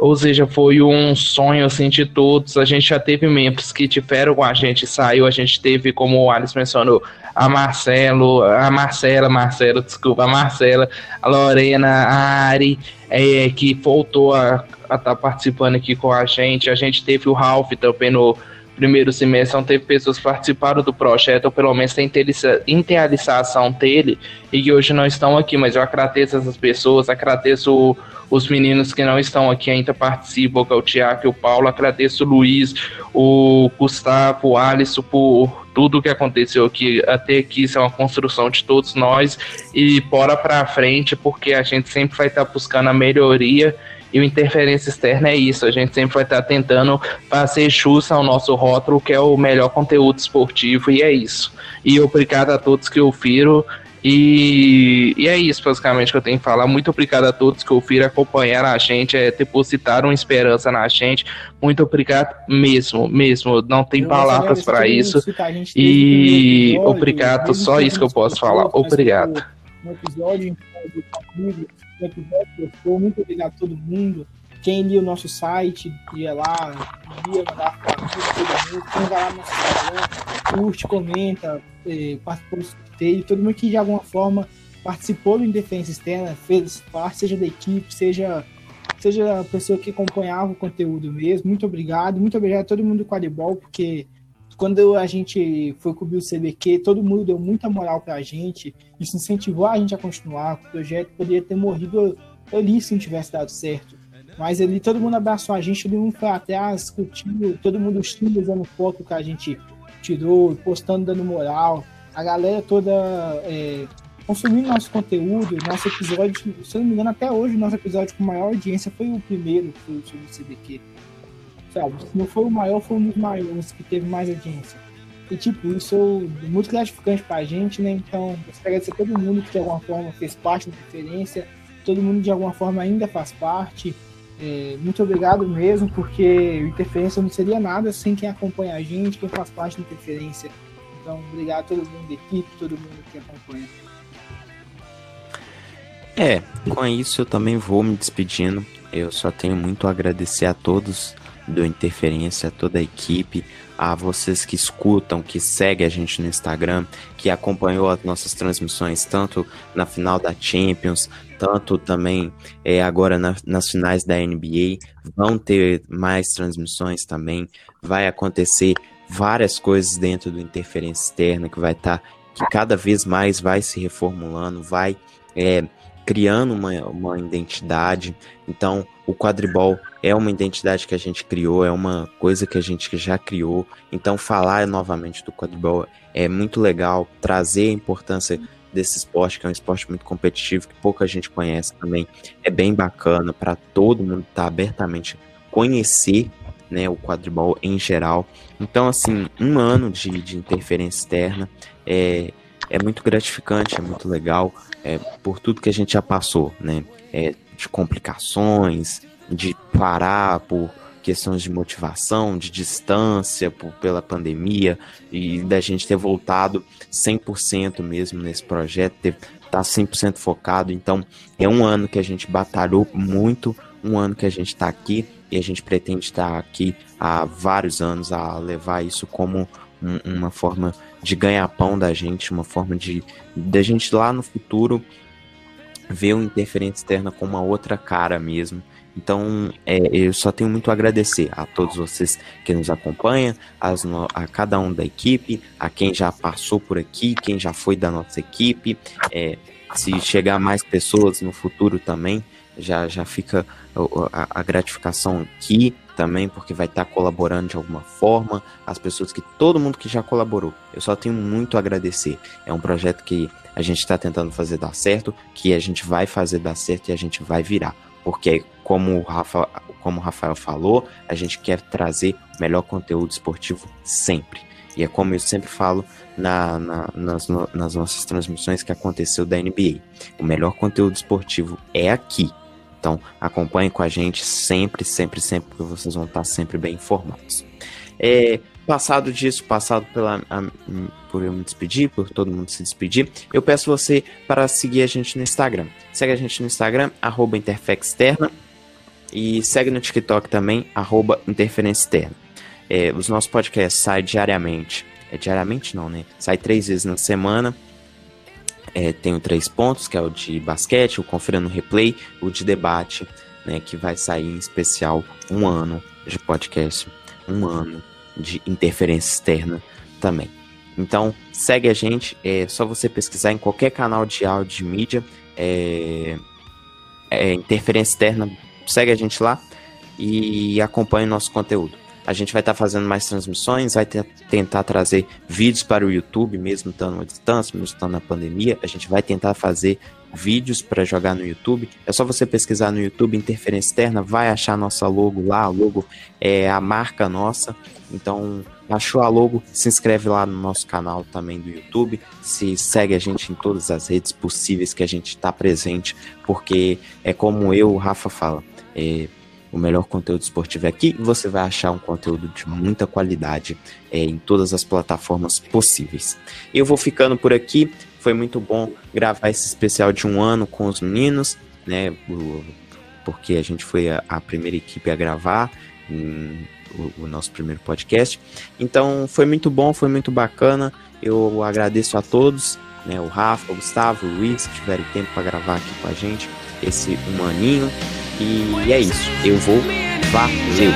ou seja, foi um sonho assim de todos. A gente já teve membros que tiveram com a gente, saiu, a gente teve, como o Alice mencionou, a Marcelo, a Marcela, Marcelo, desculpa, a Marcela, a Lorena, a Ari, é, que voltou a estar tá participando aqui com a gente. A gente teve o Ralph também no primeiro semestre, então teve pessoas que participaram do projeto, ou pelo menos tem idealização dele, e que hoje não estão aqui, mas eu agradeço essas pessoas, agradeço os meninos que não estão aqui ainda participam, que é o Tiago e o Paulo, agradeço o Luiz, o Gustavo, o Alisson por tudo que aconteceu aqui até aqui, isso é uma construção de todos nós e bora para frente, porque a gente sempre vai estar tá buscando a melhoria e o interferência externa é isso, a gente sempre vai estar tentando fazer jus ao nosso rótulo, que é o melhor conteúdo esportivo, e é isso. E obrigado a todos que ouviram. E, e é isso, basicamente, que eu tenho que falar. Muito obrigado a todos que ouviram, acompanhar a gente, é, depositaram esperança na gente. Muito obrigado mesmo, mesmo. Não tem palavras para isso. E obrigado, só isso que eu posso falar. Obrigado. Um episódio. Muito obrigado a todo mundo. Quem lia o nosso site, ia lá, todo mundo. Quem vai lá no nosso Instagram, curte, comenta, eh, participou do sorteio. Todo mundo que de alguma forma participou do Indefensa Externa, fez parte, seja da equipe, seja seja a pessoa que acompanhava o conteúdo mesmo. Muito obrigado. Muito obrigado a todo mundo do Quadribol, porque quando a gente foi cobrir o CBQ, todo mundo deu muita moral pra gente, isso incentivou a gente a continuar, o projeto poderia ter morrido ali se não tivesse dado certo. Mas ali todo mundo abraçou a gente, todo mundo foi atrás, curtiu, todo mundo usando foto que a gente tirou, postando, dando moral. A galera toda é, consumindo nosso conteúdo, nosso episódio, se eu não me engano, até hoje nosso episódio com maior audiência foi o primeiro, foi sobre o CBQ sabe? Se não foi o maior, foi um dos maiores que teve mais audiência. E, tipo, isso é muito gratificante pra gente, né? Então, eu agradecer a todo mundo que de alguma forma fez parte da diferença, todo mundo de alguma forma ainda faz parte. É, muito obrigado mesmo, porque Interferência não seria nada sem quem acompanha a gente, quem faz parte da Interferência. Então, obrigado a todo mundo da equipe, todo mundo que acompanha. É, com isso eu também vou me despedindo. Eu só tenho muito a agradecer a todos do Interferência, a toda a equipe, a vocês que escutam, que seguem a gente no Instagram, que acompanhou as nossas transmissões tanto na final da Champions, tanto também é, agora na, nas finais da NBA. Vão ter mais transmissões também. Vai acontecer várias coisas dentro do Interferência Externa que vai estar tá que cada vez mais vai se reformulando, vai é, criando uma, uma identidade. Então, o quadribol é uma identidade que a gente criou, é uma coisa que a gente já criou. Então, falar novamente do quadribol é muito legal, trazer a importância desse esporte, que é um esporte muito competitivo, que pouca gente conhece também. É bem bacana para todo mundo estar tá abertamente conhecer né, o quadribol em geral. Então, assim, um ano de, de interferência externa é, é muito gratificante, é muito legal, é, por tudo que a gente já passou, né? É, de complicações, de parar por questões de motivação, de distância por, pela pandemia e da gente ter voltado 100% mesmo nesse projeto, ter, tá 100% focado. Então, é um ano que a gente batalhou muito, um ano que a gente está aqui e a gente pretende estar aqui há vários anos a levar isso como um, uma forma de ganhar pão da gente, uma forma de da gente lá no futuro ver uma interferência externa com uma outra cara mesmo. Então, é, eu só tenho muito a agradecer a todos vocês que nos acompanham, as, a cada um da equipe, a quem já passou por aqui, quem já foi da nossa equipe. É, se chegar mais pessoas no futuro também, já, já fica a, a gratificação aqui também, porque vai estar tá colaborando de alguma forma, as pessoas que todo mundo que já colaborou. Eu só tenho muito a agradecer. É um projeto que a gente está tentando fazer dar certo, que a gente vai fazer dar certo e a gente vai virar. Porque, como o, Rafa, como o Rafael falou, a gente quer trazer o melhor conteúdo esportivo sempre. E é como eu sempre falo na, na, nas, nas nossas transmissões que aconteceu da NBA. O melhor conteúdo esportivo é aqui. Então, acompanhe com a gente sempre, sempre, sempre, porque vocês vão estar sempre bem informados. É, passado disso, passado pela, a, por eu me despedir, por todo mundo se despedir, eu peço você para seguir a gente no Instagram. Segue a gente no Instagram, arroba Interfexterna, e segue no TikTok também, arroba Interferência Externa. É, os nossos podcasts saem diariamente. É diariamente não, né? Sai três vezes na semana é, tenho três pontos, que é o de basquete, o Confira no Replay, o de debate, né, que vai sair em especial um ano de podcast, um ano de interferência externa também. Então, segue a gente, é só você pesquisar em qualquer canal de áudio de mídia, é, é interferência externa, segue a gente lá e acompanhe o nosso conteúdo. A gente vai estar tá fazendo mais transmissões, vai tentar trazer vídeos para o YouTube, mesmo estando à distância, mesmo estando na pandemia. A gente vai tentar fazer vídeos para jogar no YouTube. É só você pesquisar no YouTube Interferência Externa, vai achar nossa logo lá. A logo é a marca nossa. Então, achou a logo, se inscreve lá no nosso canal também do YouTube. Se segue a gente em todas as redes possíveis que a gente está presente, porque é como eu, o Rafa fala. É, o melhor conteúdo esportivo é aqui você vai achar um conteúdo de muita qualidade é, em todas as plataformas possíveis. Eu vou ficando por aqui. Foi muito bom gravar esse especial de um ano com os meninos, né? Porque a gente foi a, a primeira equipe a gravar em, o, o nosso primeiro podcast. Então foi muito bom, foi muito bacana. Eu agradeço a todos, né? O Rafa, o Gustavo, o Luiz, que tiveram tempo para gravar aqui com a gente esse um aninho. E é isso. Eu vou. Valeu!